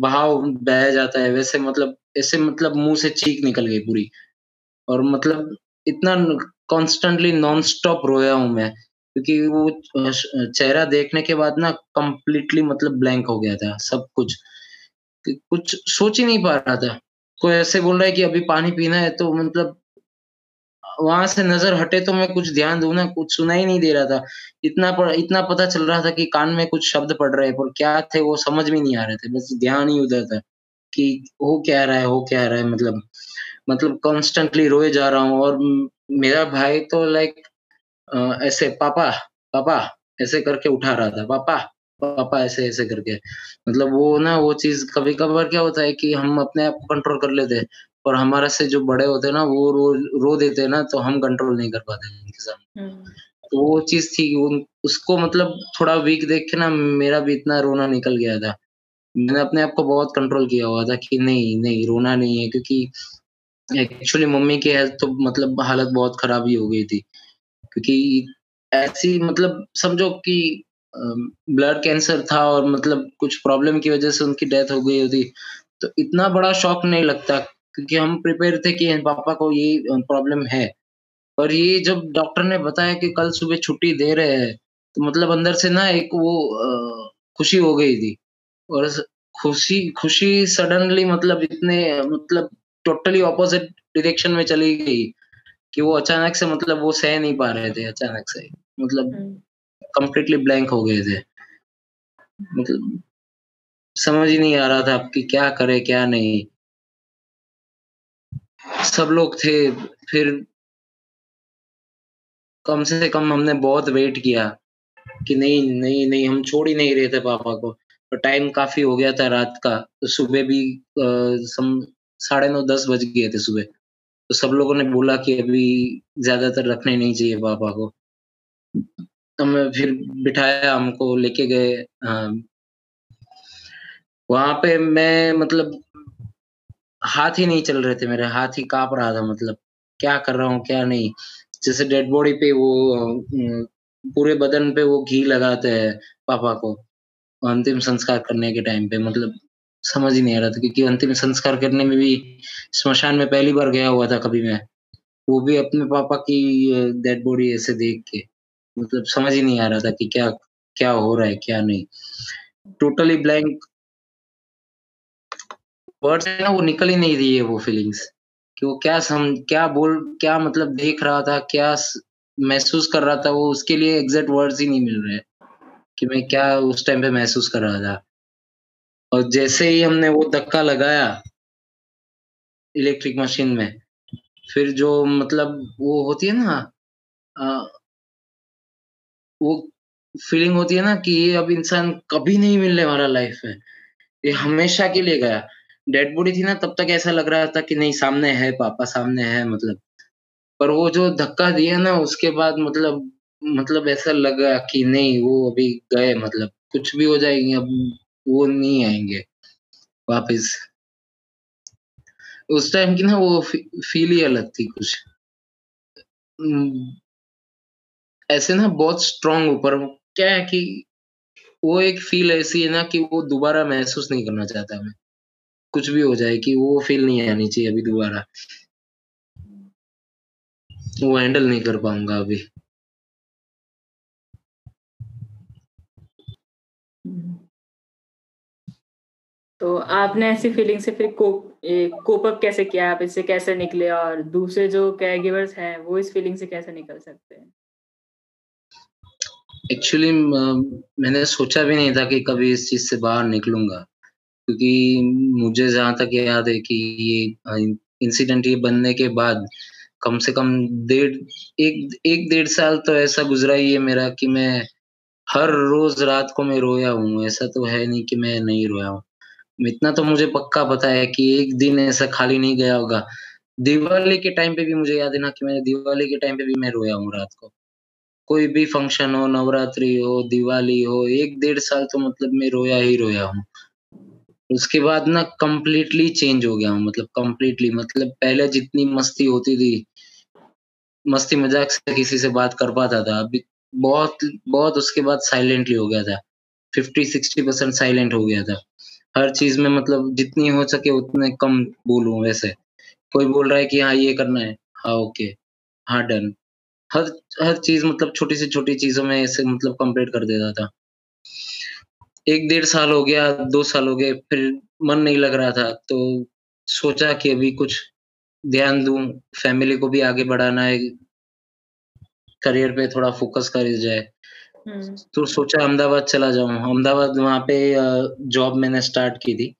बहाव बह जाता है, वैसे मतलब ऐसे मतलब मुँह से चीख निकल गई पूरी। और मतलब इतना कॉन्स्टेंटली नॉन स्टॉप रोया हूँ मैं, क्योंकि वो चेहरा देखने के बाद ना कंप्लीटली मतलब ब्लैंक हो गया था सब कुछ। कुछ सोच ही नहीं पा रहा था। कोई ऐसे बोल रहा है कि अभी पानी पीना है तो मतलब वहाँ से नज़र हटे तो मैं कुछ ध्यान दू ना, कुछ सुनाई नहीं दे रहा था। इतना प इतना पता चल रहा था कि कान में कुछ शब्द पड़ रहे हैं, पर क्या थे वो समझ में नहीं आ रहे थे। बस ध्यान ही उधर था कि हो क्या रहा है हो क्या रहा है मतलब मतलब कॉन्स्टेंटली रोए जा रहा हूँ और मेरा भाई तो लाइक ऐसे पापा, पापा ऐसे करके उठा रहा था, पापा, पापा ऐसे-ऐसे करके। मतलब वो ना वो चीज़ कभी-कभार क्या होता है कि हम अपने आप को कंट्रोल कर लेते हैं और हमारे से जो बड़े होते हैं ना वो रो रो देते हैं ना तो हम कंट्रोल नहीं कर पाते उनके सामने। तो वो चीज़ थी उन उसको मतलब थोड़ा वीक देख के ना मेरा भी इतना रोना निकल गया था। मैंने अपने आप को बहुत कंट्रोल किया हुआ था कि नहीं, नहीं रोना नहीं है क्योंकि एक्चुअली मम्मी की हेल्थ तो मतलब हालत बहुत खराब ही हो गई थी। क्योंकि ऐसी मतलब समझो कि ब्लड कैंसर था और मतलब कुछ प्रॉब्लम की वज़ह से उनकी डेथ हो गई होती, तो इतना बड़ा शॉक नहीं लगता क्योंकि हम प्रिपेयर थे कि पापा को ये प्रॉब्लम है। और ये जब डॉक्टर ने बताया कि कल सुबह छुट्टी दे रहे हैं, तो मतलब अंदर से ना एक वो खुशी हो गई थी और खुशी खुशी सडनली मतलब इतने मतलब टोटली अपोज़िट डायरेक्शन में चली गई कि वो अचानक से मतलब वो सह नहीं पा रहे थे अचानक से। मतलब कंप्लीटली ब्लैंक हो गए थे। मतलब समझ ही नहीं आ रहा था अब कि क्या करे क्या नहीं? सब लोग थे, फिर कम से कम हमने बहुत वेट किया कि नहीं, नहीं, नहीं हम छोड़ ही नहीं रहे थे पापा को। तो टाइम काफ़ी हो गया था रात का, तो सुबह भी सम साढ़े नौ दस बज गए थे सुबह। तो सब लोगों ने बोला कि अभी ज़्यादातर रखने नहीं चाहिए पापा को। तो मैं फिर बिठाया हमको लेके गए वहाँ पे मैं मतलब हाथ ही नहीं चल रहे थे मेरे, हाथ ही काँप रहा था मतलब, क्या कर रहा हूँ, क्या नहीं? जैसे डेड बॉडी पे वो पूरे बदन पे वो घी लगाते हैं पापा को, अंतिम संस्कार करने के टाइम पे मतलब समझ ही नहीं आ रहा था क्योंकि अंतिम संस्कार करने में भी स्मशान में पहली बार गया हुआ था कभी मैं, वो भी अपने पापा की डेड बॉडी ऐसे देख के, मतलब समझ ही नहीं आ रहा था कि क्या क्या हो रहा है, क्या नहीं? टोटली ब्लैंक वर्ड्स है ना वो निकल ही नहीं रही है वो फीलिंग्स, कि वो क्या सम क्या बोल क्या मतलब देख रहा था, क्या महसूस कर रहा था वो उसके लिए एग्ज़ैक्ट वर्ड्स ही नहीं मिल रहे कि मैं क्या उस टाइम पे महसूस कर रहा था। और जैसे ही हमने वो धक्का लगाया इलेक्ट्रिक मशीन में, फिर जो मतलब वो होती है ना अ वो फीलिंग होती है ना कि ये अब इंसान कभी नहीं मिलने वाला लाइफ़ में, ये हमेशा के लिए गया। डेड बॉडी थी ना तब तक ऐसा लग रहा था कि नहीं सामने है पापा सामने है मतलब पर वो जो धक्का दिया ना उसके बाद मतलब मतलब ऐसा लगा कि नहीं वो अभी गए मतलब कुछ भी हो जाएगी अब वो नहीं आएँगे, वापस। उस टाइम की ना वो फील ही अलग थी कुछ। ऐसे ना बहुत स्ट्रांग ऊपर, क्या है कि वो एक फील ऐसी है ना कि वो दोबारा महसूस नहीं करना चाहता मैं। कुछ भी हो जाए कि वो फील नहीं आनी चाहिए अभी दोबारा। वो हैंडल नहीं कर पाऊँगा अभी। तो आपने ऐसी फीलिंग से फिर कोप अप कैसे किया? आप इससे कैसे निकले? और दूसरे जो कैर गिवर्स हैं, वो इस फीलिंग से कैसे निकल सकते हैं? एक्चुअली मैंने सोचा भी नहीं था कि कभी इस चीज़ से बाहर निकलूँगा। क्योंकि मुझे जहाँ तक याद है कि ये इंसिडेंट ये बनने के बाद कम से कम डेढ़, एक एक डेढ़ साल तो ऐसा गुजरा ही है मेरा कि मैं हर रोज रात को मैं रोया हूँ। ऐसा तो है नहीं कि मैं नहीं रोया हूँ। इतना तो मुझे पक्का पता है कि एक दिन ऐसा खाली नहीं गया होगा। दिवाली के टाइम पे भी मुझे याद है ना कि मैं दिवाली के टाइम पे भी मैं रोया हूँ रात को। कोई भी फ़ंक्शन हो, नवरात्रि हो, दिवाली हो, एक डेढ़ साल तो मतलब मैं रोया ही रोया हूँ। उसके बाद ना कम्प्लीटली चेंज हो गया हूँ मतलब कम्प्लीटली मतलब पहले जितनी मस्ती होती थी, मस्ती मज़ाक से किसी से बात कर पाता था, अभी बहुत बहुत उसके बाद साइलेंटली हो गया था। फिफ्टी सिक्सटी परसेंट साइलेंट हो गया था। हर चीज़ में मतलब जितनी हो सके उतने कम बोलूँ वैसे। कोई बोल रहा है कि हाँ ये करना है। हाँ ओके। हाँ डन। हर हर चीज़ मतलब छोटी से छोटी चीज़ों में ऐसे मतलब कंप्लीट कर देता था। एक डेढ़ साल हो गया, दो साल हो गए, फिर मन नहीं लग रहा था तो सोचा कि अभी कुछ ध्यान दूँ फैमिली को भी आगे बढ़ाना है करियर पे थोड़ा फोकस कर जाए। तो सोचा अहमदाबाद चला जाऊँ। अहमदाबाद वहाँ पे जॉब मैंने स्टार्ट की थी।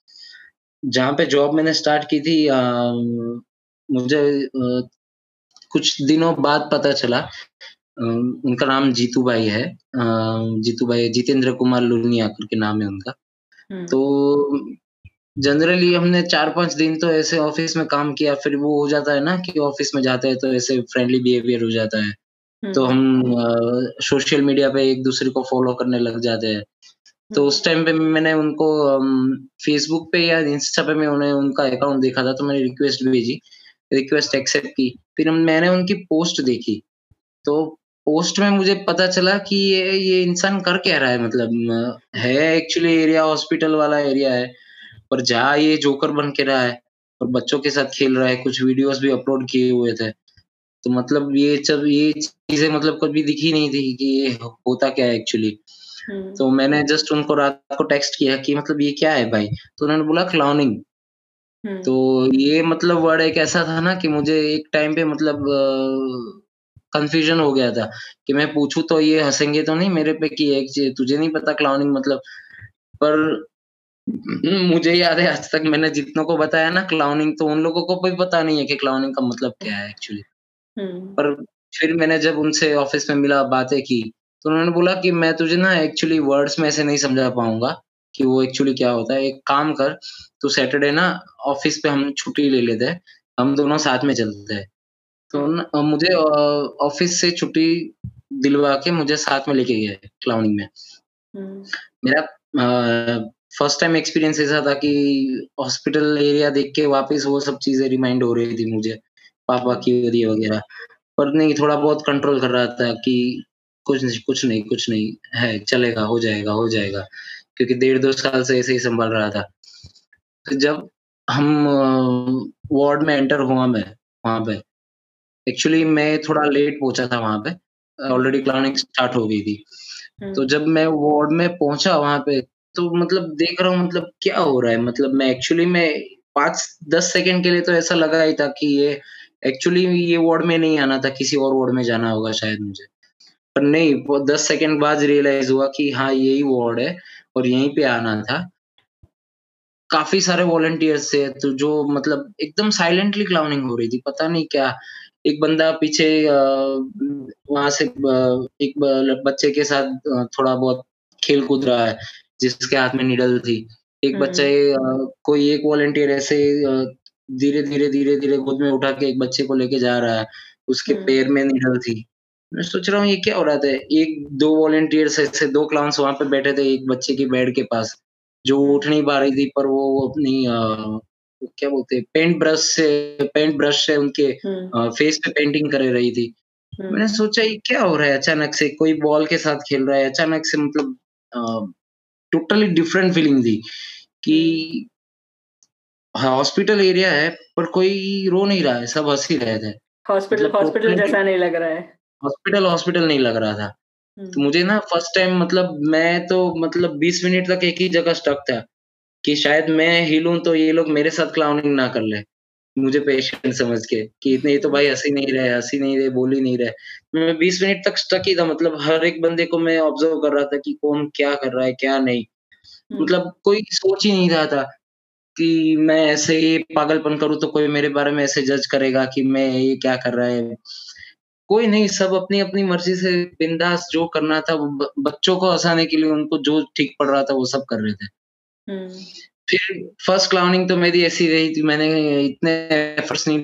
जहाँ पे जॉब मैंने स्टार्ट की थी आ, मुझे आ, कुछ दिनों बाद पता चला आ, उनका नाम जीतू भाई है। जीतू भाई जितेंद्र कुमार लुनिया करके नाम है उनका। हम्म। तो जनरली हमने चार पाँच दिन तो ऐसे ऑफ़िस में काम किया फिर वो हो जाता है ना कि ऑफ़िस में जाते हैं तो ऐसे फ्रेंडली बिहेवियर हो जाता है। तो हम्म। हम सोशल मीडिया पे एक दूसरे को फॉलो करने लग जाते हैं। तो उस टाइम पे मैंने उनको फेसबुक पे या इंस्टा पे मैं उन्हें, उनका अकाउंट देखा था तो मैंने रिक्वेस्ट भेजी रिक्वेस्ट एक्सेप्ट की। फिर मैंने उनकी पोस्ट देखी। तो पोस्ट में मुझे पता चला कि ये ये इंसान कर क्या रहा है मतलब है एक्चुअली एरिया हॉस्पिटल वाला एरिया है, पर जहाँ ये जोकर बन के रहा है, और बच्चों के साथ खेल रहा है, कुछ वीडियोस भी अपलोड किए हुए थे। तो मतलब ये जब ये चीज़ें मतलब कभी दिखी नहीं थी कि ये होता क्या है एक्चुअली हम्म। तो मैंने जस्ट उनको रात को टेक्स्ट किया कि मतलब ये क्या है भाई तो उन्होंने बोला क्लाउनिंग हम्म। तो ये मतलब वर्ड एक ऐसा था ना कि मुझे एक टाइम पे मतलब कंफ्यूजन हो गया था कि मैं पूछूँ तो ये हंसेंगे तो नहीं मेरे पे कि एक तुझे नहीं पता क्लाउनिंग मतलब पर मुझे याद है आज तक मैंने जितनों को बताया ना क्लाउनिंग तो उन लोगों को भी पता नहीं है कि क्लाउनिंग का मतलब क्या है एक्चुअली। पर फिर मैंने जब उनसे ऑफ़िस में मिला बातें की तो उन्होंने बोला कि मैं तुझे ना एक्चुअली वर्ड्स में ऐसे नहीं समझा पाऊँगा कि वो एक्चुअली क्या होता है। एक काम कर तू सैटरडे ना ऑफ़िस पे हम छुट्टी ले लेते हैं हम दोनों साथ में चलते हैं। तो न, मुझे ऑफ़िस से छुट्टी दिलवा के मुझे साथ में लेके गए क्लाउनिंग में। हम्म। मेरा फ़र्स्ट टाइम एक्सपीरियंस ऐसा था कि हॉस्पिटल एरिया देख के वापस वो सब चीज़ें रिमाइंड हो रही थी मुझे। पापा की वरी वगैरह। पर नहीं थोड़ा बहुत कंट्रोल कर रहा था कि कुछ नहीं कुछ नहीं कुछ नहीं है चलेगा हो जाएगा हो जाएगा। क्योंकि डेढ़ दो साल से ऐसे ही संभाल रहा था। तो जब हम वार्ड में एंटर हुआ मैं वहाँ पे एक्चुअली मैं थोड़ा लेट पहुँचा था वहाँ पे। ऑलरेडी क्लानिंग स्टार्ट हो गई थी। हम्म। तो जब मैं वार्ड में पहुँचा वहाँ पे तो मतलब देख रहा हूँ मतलब क्या हो रहा है? मतलब मैं एक्चुअली में पाँच दस सेकंड के लिए तो ऐसा लगा ही था कि ये एक्चुअली ये वार्ड में नहीं आना था किसी और वार्ड में जाना होगा शायद मुझे। पर नहीं वो दस सेकंड बाद रियलाइज़ हुआ कि हाँ यही वार्ड है और यहीं पे आना था। काफ़ी सारे वॉलंटियर्स थे तो जो मतलब एकदम साइलेंटली क्लाउनिंग हो रही थी पता नहीं क्या। एक बंदा पीछे वहाँ से एक बच्चे के साथ थोड़ा बहुत खेल कूद रहा है जिसके हाथ में निडल थी। एक बच्चे कोई एक वॉलंटियर ऐसे धीरे, धीरे, धीरे, धीरे गोद में उठा के एक बच्चे को लेके जा रहा है, उसके पैर में नीडल थी। मैं सोच रहा हूँ ये क्या हो रहा था? एक 2 वॉलंटियर्स ऐसे 2 क्लाउन्स वहाँ पे बैठे थे एक बच्चे की बेड के पास, जो उठ नहीं पा रही थी पर वो अपनी क्या बोलते हैं पेंट ब्रश से पेंट ब्रश से उनके अ, फेस पे पेंटिंग कर रही थी। मैंने सोचा ये क्या हो रहा है? अचानक से कोई बॉल के साथ खेल रहा है, अचानक से मतलब टोटली डिफरेंट फीलिंग थी कि हॉस्पिटल एरिया है पर कोई रो नहीं रहा है, सब हँस ही रहे थे। हॉस्पिटल हॉस्पिटल जैसा नहीं लग रहा है। हॉस्पिटल हॉस्पिटल नहीं लग रहा था। तो मुझे ना फ़र्स्ट टाइम मतलब मैं तो मतलब 20 मिनट तक एक ही जगह स्टक था, कि शायद मैं हिलूँ तो ये लोग मेरे साथ क्लाउनिंग ना कर ले मुझे पेशेंट समझ के कि इतने ये तो भाई हँस ही नहीं रहे हँस ही नहीं रहे, बोल ही नहीं रहे। मैं 20 मिनट तक स्टक ही था मतलब हर एक बंदे को मैं ऑब्ज़र्व कर रहा था कि कौन क्या कर रहा है, क्या नहीं। मतलब कोई सोच ही नहीं रहा था कि मैं ऐसे ही पागलपन करूँ तो कोई मेरे बारे में ऐसे जज करेगा कि मैं ये क्या कर रहा है। कोई नहीं, सब अपनी-अपनी मर्ज़ी से बिंदास जो करना था बच्चों को हंसाने के लिए उनको जो ठीक पड़ रहा था वो सब कर रहे थे। फिर फ़र्स्ट क्लाउनिंग तो मेरी ऐसी रही थी मैंने इतने एफर्ट्स नहीं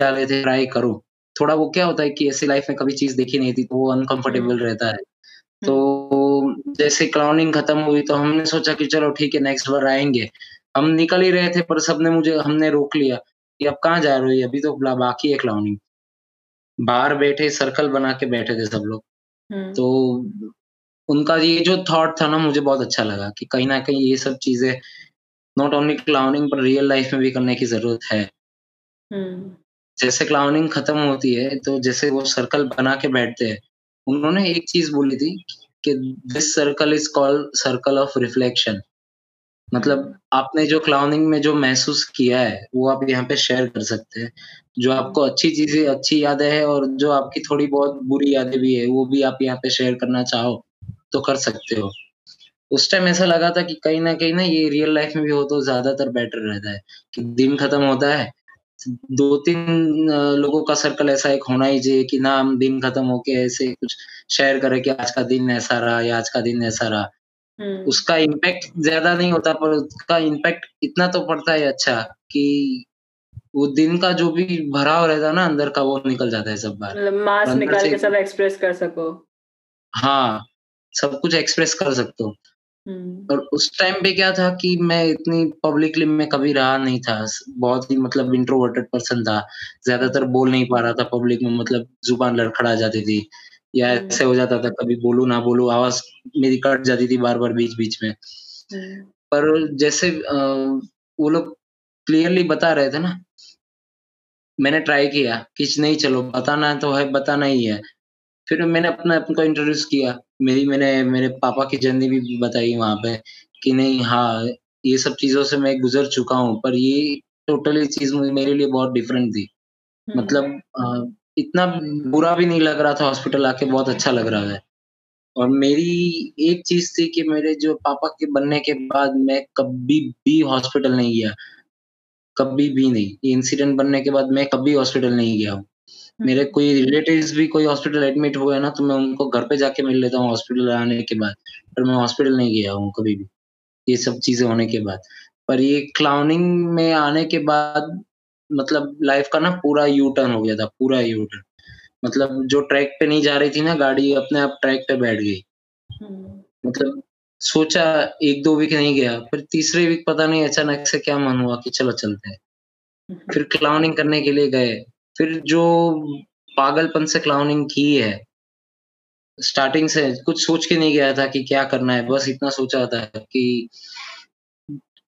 डाले थे ट्राई करूँ। थोड़ा वो क्या होता है कि ऐसी लाइफ़ में कभी चीज़ देखी नहीं थी तो वो हुँ, अनकम्फ़र्टेबल रहता है। तो जैसे क्लाउनिंग खत्म हुई तो हमने सोचा कि चलो ठीक है नेक्स्ट बार आएँगे। हम निकल ही रहे थे पर सबने मुझे हमने रोक लिया कि अब कहाँ जा रही है अभी तो बाकी है क्लाउनिंग। बाहर बैठे सर्कल बना के बैठे थे सब लोग। तो उनका ये जो थॉट था ना मुझे बहुत अच्छा लगा कि कहीं ना कहीं ये सब चीज़ें नॉट ओनली क्लाउनिंग पर रियल लाइफ़ में भी करने की ज़रूरत है। जैसे क्लाउनिंग खत्म होती है तो जैसे वो सर्कल बना के बैठते हैं, उन्होंने एक चीज़ बोली थी कि this circle is called circle of reflection. मतलब आपने जो क्लाउनिंग में जो महसूस किया है, वो आप यहाँ पे शेयर कर सकते हैं। जो आपको अच्छी चीज़ें अच्छी यादें हैं और जो आपकी थोड़ी बहुत बुरी यादें भी है, वो भी आप यहाँ पे शेयर करना चाहो, तो कर सकते हो। उस टाइम ऐसा लगा था कि कहीं ना कहीं ना ये रियल लाइफ़ में भी हो तो ज़्यादातर बेटर रहता है, कि दिन खत्म होता है, दो तीन लोगों का सर्कल ऐसा एक होना ही चाहिए कि ना हम दिन खत्म होके ऐसे कुछ शेयर करें कि आज का दिन ऐसा रहा या आज का दिन ऐसा रहा। हुँ। उसका इम्पैक्ट ज़्यादा नहीं होता पर उसका इम्पैक्ट इतना तो पड़ता है अच्छा कि वो दिन का जो भी भराव रहता है ना अंदर का वो निकल जाता है सब। मतलब मास निकाल के सब एक्सप्रेस कर सको। हाँ, सब कुछ एक्सप्रेस कर सकते हो। और उस टाइम पे क्या था कि मैं इतनी पब्लिकली में कभी रहा नहीं था। बहुत ही मतलब इंट्रोवर्टेड पर्सन था। ज़्यादातर बोल नहीं पा रहा था पब्लिक में मतलब ज़ुबान लड़खड़ा जाती थी या ऐसे हो जाता था कभी बोलू ना बोलू आवाज़ मेरी कट जाती थी बार-बार बीच-बीच में। पर जैसे वो लोग क्लियरली बता रहे थे ना, मैंने ट्राई किया कि नहीं चलो बताना तो है, बताना ही है। फिर मैंने अपना आपको इंट्रोड्यूस किया। मेरी मैंने मेरे पापा की जर्नी भी बताई वहाँ पे कि नहीं हाँ, ये सब चीज़ों से मैं गुज़र चुका हूँ, पर ये टोटली चीज़ मेरे लिए बहुत डिफरेंट थी। मतलब अ, इतना बुरा भी नहीं लग रहा था हॉस्पिटल आके बहुत अच्छा लग रहा है। और मेरी एक चीज़ थी कि मेरे जो पापा के बनने के बाद मैं कभी भी हॉस्पिटल नहीं गया, कभी भी नहीं। ये इंसिडेंट बनने के बाद मैं कभी हॉस्पिटल नहीं गया हूँ। मेरे कोई रिलेटिव्स भी कोई हॉस्पिटल एडमिट हुए ना, तो मैं उनको घर पे जाके मिल लेता हूँ हॉस्पिटल आने के बाद, पर मैं हॉस्पिटल नहीं गया हूँ कभी भी, ये सब चीज़ें होने के बाद। पर ये क्लाउनिंग में आने के बाद मतलब लाइफ़ का ना पूरा यू टर्न हो गया था, पूरा यू टर्न। मतलब जो ट्रैक पे नहीं जा रही थी ना गाड़ी, अपने आप ट्रैक पे बैठ गई। मतलब सोचा 1-2 वीक नहीं गया, फिर तीसरे वीक पता नहीं अचानक से क्या मन हुआ कि चलो चलते हैं। फिर क्लाउनिंग करने के लिए गए। फिर जो पागलपन से क्लाउनिंग की है, स्टार्टिंग से कुछ सोच के नहीं गया था कि क्या करना है, बस इतना सोचा था कि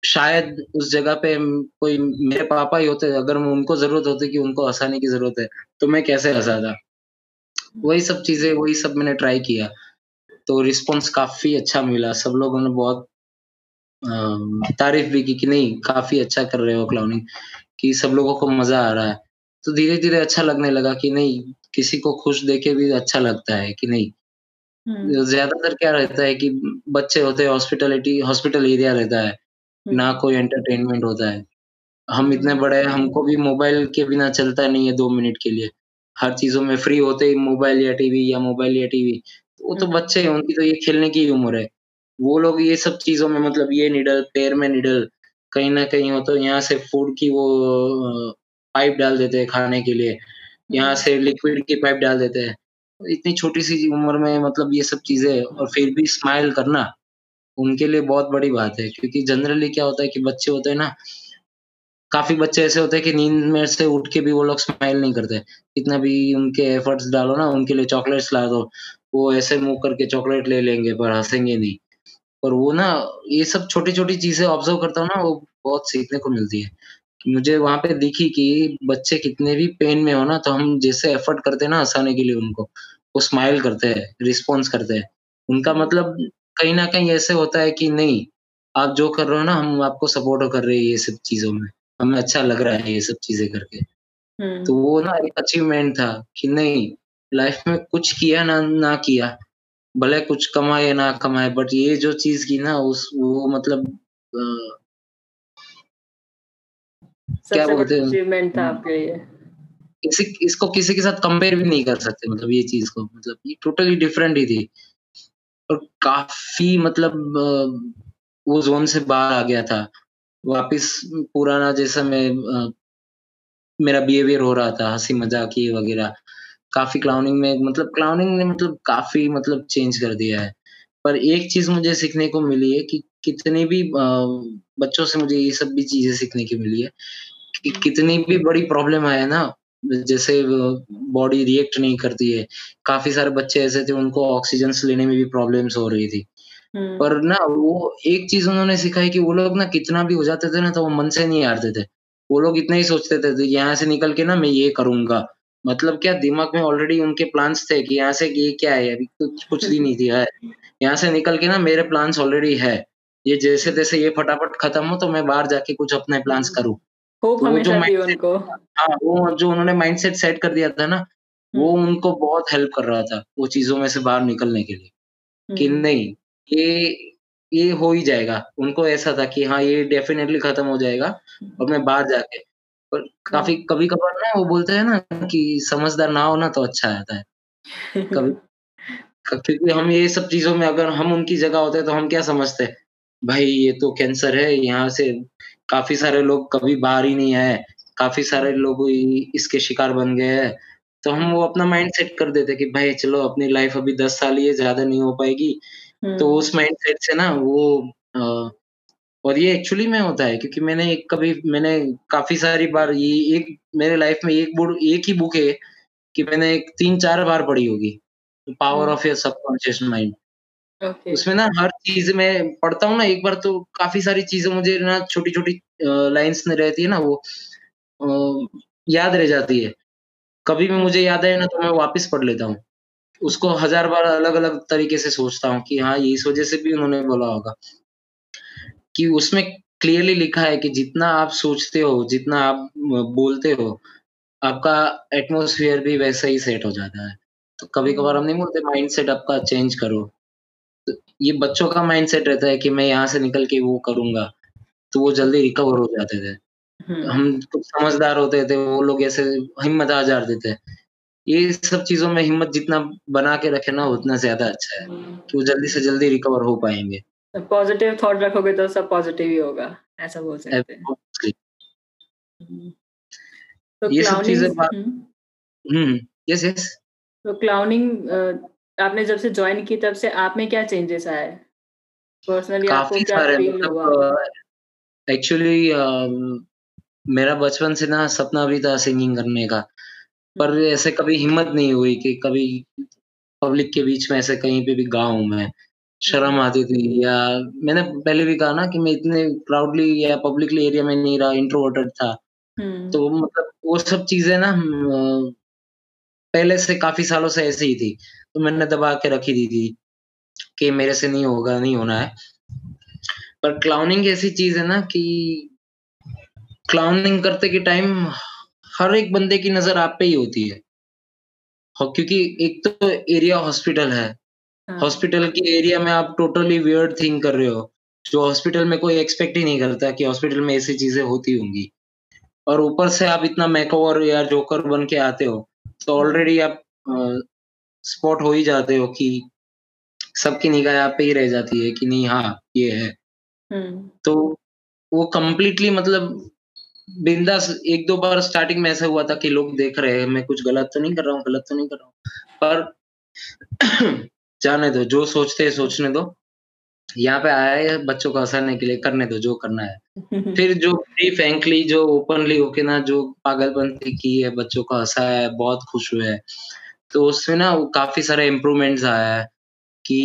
शायद उस जगह पे कोई मेरे पापा ही होते, अगर उनको ज़रूरत होती कि उनको हंसाने की ज़रूरत है, तो मैं कैसे हँसाता? वही सब चीज़ें, वही सब मैंने ट्राई किया, तो रिस्पॉन्स काफ़ी अच्छा मिला। सब लोगों ने बहुत तारीफ़ भी की कि नहीं काफ़ी अच्छा कर रहे हो क्लाउनिंग, कि सब लोगों को मज़ा आ रहा है। तो धीरे-धीरे अच्छा लगने लगा कि नहीं, किसी को खुश देखे भी अच्छा लगता है कि नहीं। ज़्यादातर क्या रहता है कि बच्चे होते हैं हॉस्पिटैलिटी हॉस्पिटल एरिया रहता हुँ, ना कोई एंटरटेनमेंट होता है। हम इतने बड़े हैं, हमको भी मोबाइल के बिना चलता नहीं है दो मिनट के लिए। हर चीज़ों में फ्री होते ही मोबाइल या टीवी या मोबाइल या टीवी। वो तो बच्चे हैं, उनकी तो ये खेलने की उम्र है। वो लोग ये सब चीज़ों में मतलब ये निडल, पैर में निडल, कहीं ना कहीं हो तो यहाँ से फ़ूड की वो पाइप डाल देते हैं खाने के लिए, यहाँ से लिक्विड की पाइप डाल देते हैं। इतनी छोटी-सी उम्र में मतलब ये सब चीज़ें और फिर भी स्माइल करना, उनके लिए बहुत बड़ी बात है क्योंकि जनरली क्या होता है कि बच्चे होते हैं ना काफ़ी बच्चे ऐसे होते हैं कि नींद में से उठ के भी वो लोग स्माइल नहीं करते। कितना भी उनके एफर्ट्स डालो ना, उनके लिए चॉकलेट्स ला दो, वो ऐसे मुँह करके चॉकलेट ले लेंगे पर हंसेंगे नहीं। पर वो ना ये सब छोटी-छोटी चीज़ें ऑब्ज़र्व करता हूँ ना, वो बहुत सीखने को मिलती है। मुझे वहाँ पे दिखी कि बच्चे कितने भी पेन में हो ना, तो हम जैसे एफर्ट करते हैं ना हंसाने के लिए उनको, वो स्माइल करते हैं, रिस्पॉन्स करते हैं। उनका मतलब कहीं ना कहीं ऐसे होता है कि नहीं, आप जो कर रहे हो ना, हम आपको सपोर्ट कर रहे हैं ये सब चीज़ों में। हमें अच्छा लग रहा है ये सब चीज़ें करके। तो वो ना एक अचीवमेंट था कि नहीं, लाइफ़ में कुछ किया ना ना किया, भले कुछ कमाए ना कमाए बट ये जो चीज़ की ना उस वो मतलब अ क्या बोलते हैं अचीवमेंट था आपके लिए। किसी इसको किसी के साथ कंपेयर भी नहीं कर सकते मतलब ये चीज़ को मतलब ये टोटली डिफरेंट ही थी। और काफ़ी मतलब वो ज़ोन से बाहर आ गया था। वापिस पुराना जैसा मैं मेरा बिहेवियर हो रहा था, हँसी मज़ाक ये वग़ैरह। काफ़ी क्लाउनिंग में मतलब क्लाउनिंग ने मतलब काफ़ी मतलब चेंज कर दिया है। पर एक चीज़ मुझे सीखने को मिली है कि कितने भी बच्चों से मुझे ये सब भी चीज़ें सीखने की मिली है कि कितनी भी बड़ी प्रॉब्लम आए ना, जैसे बॉडी रिएक्ट नहीं करती है। काफ़ी सारे बच्चे ऐसे थे उनको ऑक्सीजन लेने में भी प्रॉब्लम्स हो रही थी। पर ना वो एक चीज़ उन्होंने सिखाई कि वो लोग ना कितना भी हो जाते थे ना तो वो मन से नहीं हारते थे। वो लोग इतना ही सोचते थे, यहाँ से निकल के ना मैं ये करूँगा मतलब क्या दिमाग में ऑलरेडी उनके प्लान्स थे कि यहाँ से ये क्या है अभी कुछ कुछ भी नहीं दिया है। यहाँ से निकल के ना मेरे प्लान्स ऑलरेडी है। ये जैसे-तैसे ये फटाफट खत्म हो तो मैं बाहर जाके कुछ अपने प्लान्स करूँ। होप वो जो हमेशा थी उनको। हाँ, वो जो उन्होंने माइंडसेट सेट कर दिया था ना, वो उनको बहुत हेल्प कर रहा था, वो चीज़ों में से बाहर निकलने के लिए। कि नहीं, ये ये हो ही जाएगा। उनको ऐसा था कि हाँ, ये डेफ़िनेटली खत्म हो जाएगा और मैं बाहर जाके पर काफ़ी कभी-कभार ना वो बोलते हैं ना कि समझदार ना हो ना तो अच्छा रहता है। कभी क्योंकि हम ये सब चीज़ों में अगर हम उनकी जगह होते तो हम क्या समझते? भाई ये तो कैंसर है, यहाँ से काफ़ी सारे लोग कभी बाहर ही नहीं आए, काफ़ी सारे लोग इसके शिकार बन गए हैं। तो हम वो अपना माइंड सेट कर देते कि भाई चलो अपनी लाइफ़ अभी 10 साल ही है, ज़्यादा नहीं हो पाएगी। तो उस माइंड सेट से ना वो अ, और ये एक्चुअली में होता है क्योंकि मैंने एक कभी मैंने काफ़ी सारी बार ये एक मेरे लाइफ़ में एक बुड एक ही बुक है कि मैंने एक 3-4 बार पढ़ी होगी, power of your subconscious mind. Okay. उसमें ना हर चीज़ में पढ़ता हूँ ना एक बार तो काफ़ी सारी चीज़ें मुझे ना छोटी-छोटी अ, लाइन्स में रहती है ना वो अ, याद रह जाती है। कभी भी मुझे याद आए ना तो मैं वापस पढ़ लेता हूँ। उसको हज़ार बार अलग-अलग तरीके से सोचता हूँ कि हाँ, ये इस वज़ह से भी उन्होंने बोला होगा। कि उसमें क्लियरली लिखा है कि जितना आप सोचते हो, जितना आप बोलते हो, आपका एटमॉस्फियर भी वैसा ही सेट हो जाता है। तो कभी-कभार हम नहीं बोलते माइंड सेट आपका चेंज करो। तो ये बच्चों का माइंडसेट रहता है कि मैं यहाँ से निकल के वो करूँगा, तो वो जल्दी रिकवर हो जाते थे। हम कुछ समझदार होते थे, वो लोग ऐसे हिम्मत हार देते थे। ये सब चीज़ों में हिम्मत जितना बना के रखे ना उतना ज़्यादा अच्छा है, कि वो जल्दी से जल्दी रिकवर हो पाएँगे पॉज़िटिव थॉट रखोगे तो सब पॉज़िटिव ही होगा, ऐसा बोल सकते हैं। तो ये सब चीज़ें क्लाउनिंग्स बात हुँ। हुँ, यस, यस। तो क्लाउनिंग आपने जब से ज्वाइन की तब से आप में क्या चेंजेस आए? पर्सनली आपको काफ़ी क्या फ़ील हुआ? मतलब एक्चुअली अ, मेरा बचपन से ना सपना भी था सिंगिंग करने का, पर ऐसे कभी हिम्मत नहीं हुई कि कभी पब्लिक के बीच में ऐसे कहीं पे भी गाऊँ मैं। शर्म आती थी या मैंने पहले भी कहा ना कि मैं इतने प्राउडली या पब्लिकली एरिया में नहीं रहा, इंट्रोवर्टेड था। तो मतलब वो सब चीज़ें ना पहले से काफ़ी सालों से ऐसे ही थी। तो मैंने दबा के रखी दी थी कि मेरे से नहीं होगा, नहीं होना है। पर क्लाउनिंग ऐसी चीज़ है ना कि क्लाउनिंग करते के टाइम हर एक बंदे की नज़र आप पे ही होती है। ह क्योंकि एक तो एरिया हॉस्पिटल है। हाँ। हॉस्पिटल के एरिया में आप टोटली वियर्ड थिंग कर रहे हो, जो हॉस्पिटल में कोई एक्सपेक्ट ही नहीं करता कि हॉस्पिटल में ऐसी चीज़ें होती होंगी। और ऊपर से आप इतना मैकओवर या जोकर बन के आते हो, तो ऑलरेडी आप स्पॉट हो ही जाते हो कि सबकी निगाह आप पे ही रह जाती है कि नहीं हाँ ये है। हम्म। तो वो कम्प्लीटली मतलब बिंदास एक दो बार स्टार्टिंग में ऐसा हुआ था कि लोग देख रहे हैं मैं कुछ गलत तो नहीं कर रहा हूँ गलत तो नहीं कर रहा हूँ पर जाने दो जो सोचते हैं सोचने दो। यहाँ पे आया है बच्चों को हंसाने के लिए करने दो जो करना है। फिर जो फ्रेंकली जो ओपनली होके ना जो पागलपंती की है बच्चों को हंसाया है बहुत खुश हुए है। तो उसमें ना काफ़ी सारे इम्प्रूवमेंट्स आया है कि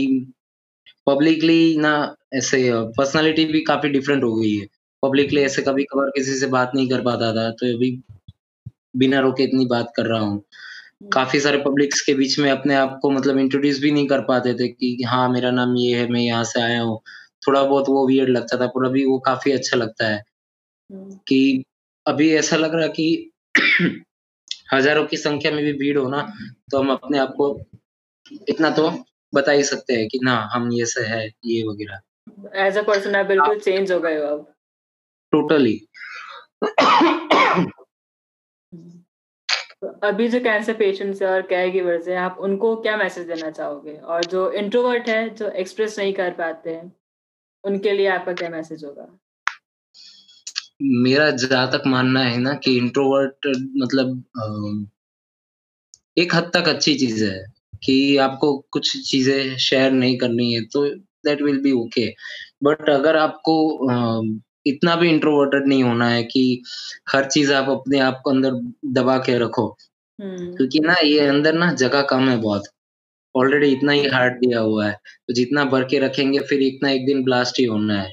पब्लिकली ना ऐसे पर्सनालिटी भी काफ़ी डिफरेंट हो गई है। पब्लिकली ऐसे कभी कभार किसी से बात नहीं कर पाता था तो अभी बिना रोके इतनी बात कर रहा हूँ। काफ़ी सारे पब्लिक्स के बीच में अपने आप को मतलब इंट्रोड्यूस भी नहीं कर पाते थे कि हाँ मेरा नाम ये है मैं यहाँ से आया हूँ। थोड़ा बहुत वो वियर्ड लगता था पर अभी वो काफ़ी अच्छा लगता है। कि अभी ऐसा लग रहा कि हज़ारों की संख्या में भी भीड़ हो ना तो हम अपने आप को इतना तो बता ही सकते हैं कि ना हम ये से है ये वगैरह। एज अ पर्सन आप बिल्कुल चेंज हो गए हो अब। टोटली तो अभी जो कैंसर पेशेंट्स है और केयर गिवर्स है आप उनको क्या मैसेज देना चाहोगे? और जो इंट्रोवर्ट है जो एक्सप्रेस नहीं कर पाते हैं उनके लिए आपका क्या मैसेज होगा? मेरा जहाँ तक मानना है ना कि इंट्रोवर्ट मतलब एक हद तक अच्छी चीज़ है कि आपको कुछ चीज़ें शेयर नहीं करनी है तो that will be okay but अगर आपको इतना भी इंट्रोवर्टेड नहीं होना है कि हर चीज़ आप अपने आप को अंदर दबा के रखो हम्म। क्योंकि ना ये अंदर ना जगह कम है बहुत। ऑलरेडी इतना ही हार्ट दिया हुआ है तो जितना भर के रखेंगे फिर इतना एक दिन ब्लास्ट ही होना है।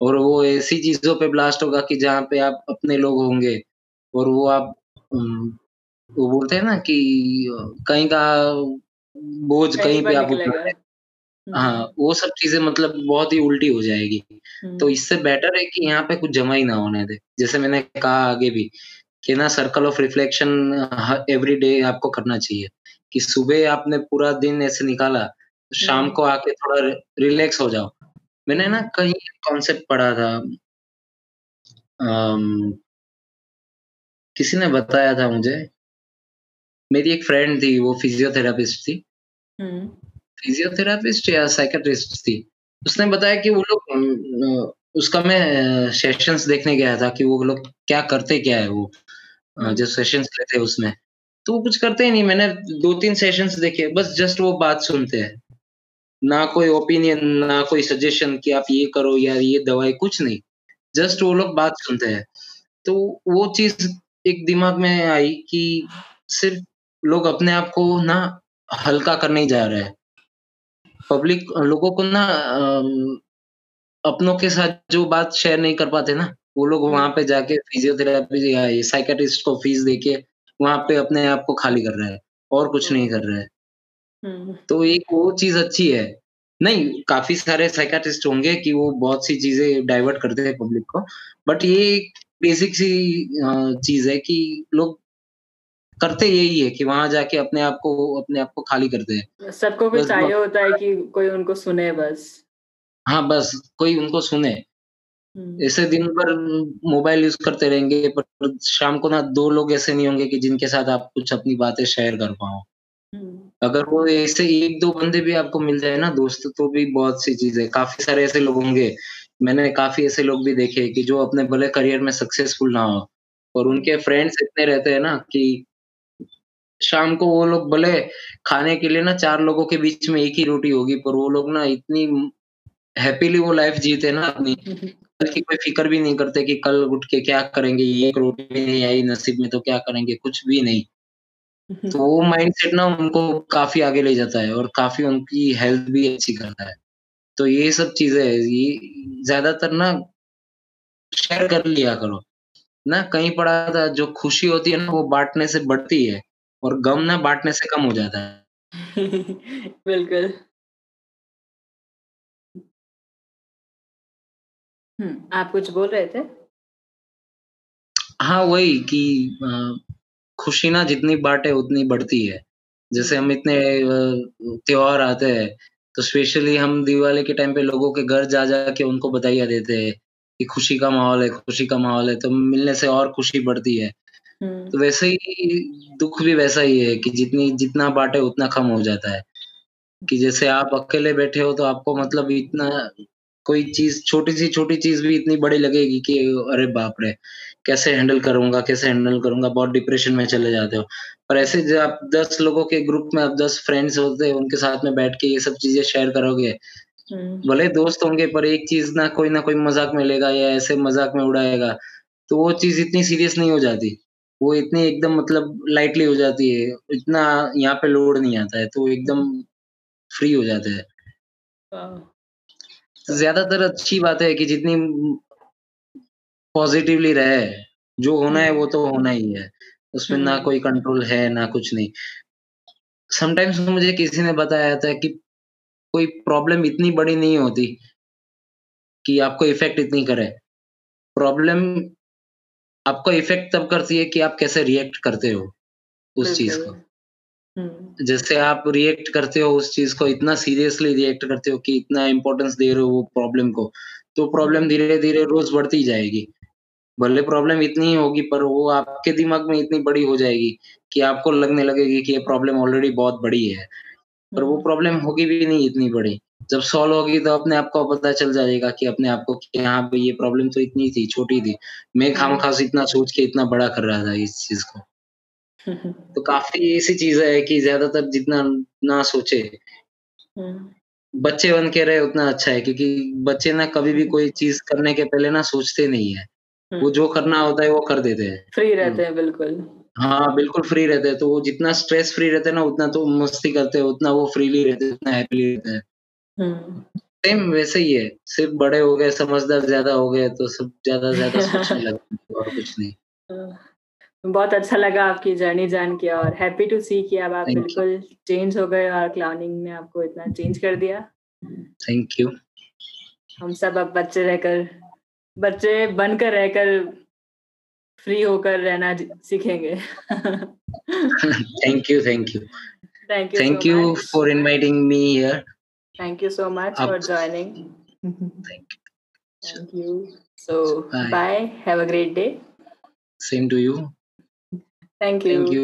और वो ऐसी चीज़ों पे ब्लास्ट होगा कि जहाँ पे आप अपने लोग होंगे और वो आप वो बोलते हैं ना कि कहीं का बोझ कहीं पे आप हाँ, हम्म। वो सब चीज़ें मतलब बहुत ही उल्टी हो जाएगी। तो हम्म। इससे बेटर है कि यहाँ पे कुछ जमा ही ना होने दे। जैसे मैंने कहा आगे भी कि ना circle of reflection every day आपको करना चाहिए कि सुबह आपने पूरा दिन ऐसे निकाला, तो शाम हम्म। को आके थोड़ा रिलैक्स हो जाओ। मैंने ना कहीं कॉन्सेप्ट पढ़ा था। अम, किसी ने बताया था मुझे। मेरी एक फ्रेंड थी, वो फिजियोथेरापिस्ट थी। फिजियोथेरापिस्ट या साइकेट्रिस्ट थी। उसने बताया कि वो लोग उसका मैं सेशंस देखने गया था कि वो लोग क्या करते क्या है वो जो सेशंस लेते हैं उसमें। तो वो कुछ करते ही नहीं मैंने दो तीन सेशंस देखे बस जस्ट वो बात सुनते हैं। ना कोई ओपिनियन ना कोई सजेशन कि आप ये करो या ये दवाई, कुछ नहीं। जस्ट वो लोग बात सुनते हैं। तो वो चीज़ एक दिमाग में आई कि सिर्फ़ लोग अपने आप को ना हल्का करने ही जा रहे हैं। पब्लिक लोगों को ना अपनों के साथ जो बात शेयर नहीं कर पाते ना, वो लोग वहाँ पे जाके फिजियोथेरापी या साइकेट्रिस्ट को फ़ीस देके वहाँ पे अपने आप को खाली कर रहे हैं और कुछ नहीं कर रहे हैं। तो एक वो चीज़ अच्छी है। नहीं काफ़ी सारे साइकेट्रिस्ट होंगे कि वो बहुत सी चीज़ें डाइवर्ट करते हैं पब्लिक को। बट ये बेसिक सी चीज़ है कि लोग करते यही है कि वहाँ जाके अपने आप को अपने आप को खाली करते हैं। सबको कुछ चाहिए होता है कि कोई उनको सुने बस। हाँ बस कोई उनको सुने। हम्म। ऐसे दिन भर मोबाइल यूज़ करते रहेंगे पर शाम को ना दो लोग ऐसे नहीं होंगे कि जिनके साथ आप कुछ अपनी बातें शेयर कर पाओ। हम्म। अगर वो ऐसे एक दो बंदे भी आपको मिल जाए ना दोस्त तो भी बहुत सी चीज़ है। काफ़ी सारे ऐसे लोग होंगे। मैंने काफ़ी ऐसे लोग भी देखे कि जो अपने भले करियर में सक्सेसफुल ना हो और उनके फ्रेंड्स इतने रहते हैं ना कि शाम को वो लोग भले खाने के लिए ना चार लोगों के बीच में एक ही रोटी होगी पर वो लोग ना इतनी हैप्पीली वो लाइफ जीते ना अपनी। कल की कोई फ़िक्र भी नहीं करते कि कल उठ के क्या करेंगे एक रोटी नहीं आई नसीब में तो क्या करेंगे कुछ भी नहीं। तो वो माइंडसेट ना उनको काफ़ी आगे ले जाता है और काफ़ी उनकी हेल्थ भी अच्छी करता है। तो ये सब चीज़ें ये ज़्यादातर ना शेयर कर लिया करो। ना कहीं पड़ा था जो खुशी होती है ना वो बांटने से बढ़ती है और गम ना बांटने से कम हो जाता है। बिल्कुल। हम्म आप कुछ बोल रहे थे? हाँ वही कि खुशी ना जितनी बांटे उतनी बढ़ती है। जैसे हम इतने त्योहार आते हैं तो स्पेशली हम दिवाली के टाइम पे लोगों के घर जा जा के उनको बधाइयाँ देते हैं कि खुशी का माहौल है खुशी का माहौल है तो मिलने से और खुशी बढ़ती है। हम्म। तो वैसे ही दुख भी वैसा ही है कि जितनी जितना बांटे उतना कम हो जाता है। कि जैसे आप अकेले बैठे हो तो आपको मतलब इतना कोई चीज़ छोटी सी छोटी चीज़ भी इतनी बड़ी लगेगी कि अरे बाप रे! कैसे हैंडल करूँगा कैसे हैंडल करूँगा बहुत डिप्रेशन में चले जाते हो। पर ऐसे जब आप दस लोगों के ग्रुप में आप दस फ्रेंड्स होते हैं उनके साथ में बैठ के ये सब चीज़ें शेयर करोगे। हम्म। भले दोस्त होंगे पर एक चीज़ ना कोई ना कोई मज़ाक में लेगा या ऐसे मज़ाक में उड़ाएगा तो वो चीज़ इतनी सीरियस नहीं हो जाती। वो इतनी एकदम मतलब लाइटली हो जाती है। इतना यहाँ पे लोड नहीं आता है तो एकदम फ्री हो जाते हैं। ज़्यादातर अच्छी बात है कि जितनी पॉजिटिवली रहे। जो होना है वो तो होना ही है। उसमें ना हम्म। कोई कंट्रोल है ना कुछ नहीं। समटाइम्स मुझे किसी ने बताया था कि कोई प्रॉब्लम इतनी बड़ी नहीं होती कि आपको इफ़ेक्ट इतनी करे। प्रॉब्लम आपको इफ़ेक्ट तब करती है कि आप कैसे रिएक्ट करते हो उस चीज़ को। हम्म। जैसे आप रिएक्ट करते हो उस चीज़ को इतना सीरियसली रिएक्ट करते हो कि इतना इंपॉर्टेंस दे रहे हो वो प्रॉब्लम को तो प्रॉब्लम धीरे धीरे रोज बढ़ती जाएगी। भले प्रॉब्लम इतनी ही होगी, पर वो आपके दिमाग में इतनी बड़ी हो जाएगी कि आपको लगने लगेगी कि ये प्रॉब्लम ऑलरेडी बहुत बड़ी है पर वो प्रॉब्लम। होगी भी नहीं इतनी बड़ी जब सॉल्व होगी तो अपने आप को पता चल जाएगा कि अपने आप को कि हाँ भाई, ये प्रॉब्लम तो इतनी थी, छोटी थी मैं खाम। खास इतना सोच के इतना बड़ा कर रहा था इस चीज़ को तो काफ़ी ऐसी चीज़ है कि ज़्यादातर जितना ना सोचे। बच्चे बन के रहे उतना अच्छा है, क्योंकि बच्चे ना कभी भी कोई चीज़ करने के पहले ना सोचते नहीं है वो हम्म। जो करना होता है वो कर देते हैं। फ्री रहते हैं बिल्कुल। हाँ बिल्कुल फ्री रहते हैं। तो वो जितना स्ट्रेस फ्री रहते हैं ना उतना तो मस्ती करते हैं उतना वो फ्रीली रहते हैं उतना हैप्पीली रहते हैं। Same hmm. वैसे ही है। सिर्फ़ बड़े हो गए समझदार ज़्यादा हो गए तो सब ज़्यादा ज़्यादा सोचने लगते और कुछ नहीं। हाँ। बहुत अच्छा लगा आपकी जर्नी जान के और हैप्पी टू सी कि अब आप बिल्कुल चेंज हो गए और क्लाउनिंग ने आपको इतना चेंज कर दिया। थैंक यू हम सब अब बच्चे रहकर बच्चे बनकर रहकर फ्री होकर रहना सीखेंगे। Thank you thank you thank you thank you for inviting me here thank you so much for joining thank you thank you so bye have a great day same to you Thank you. Thank you.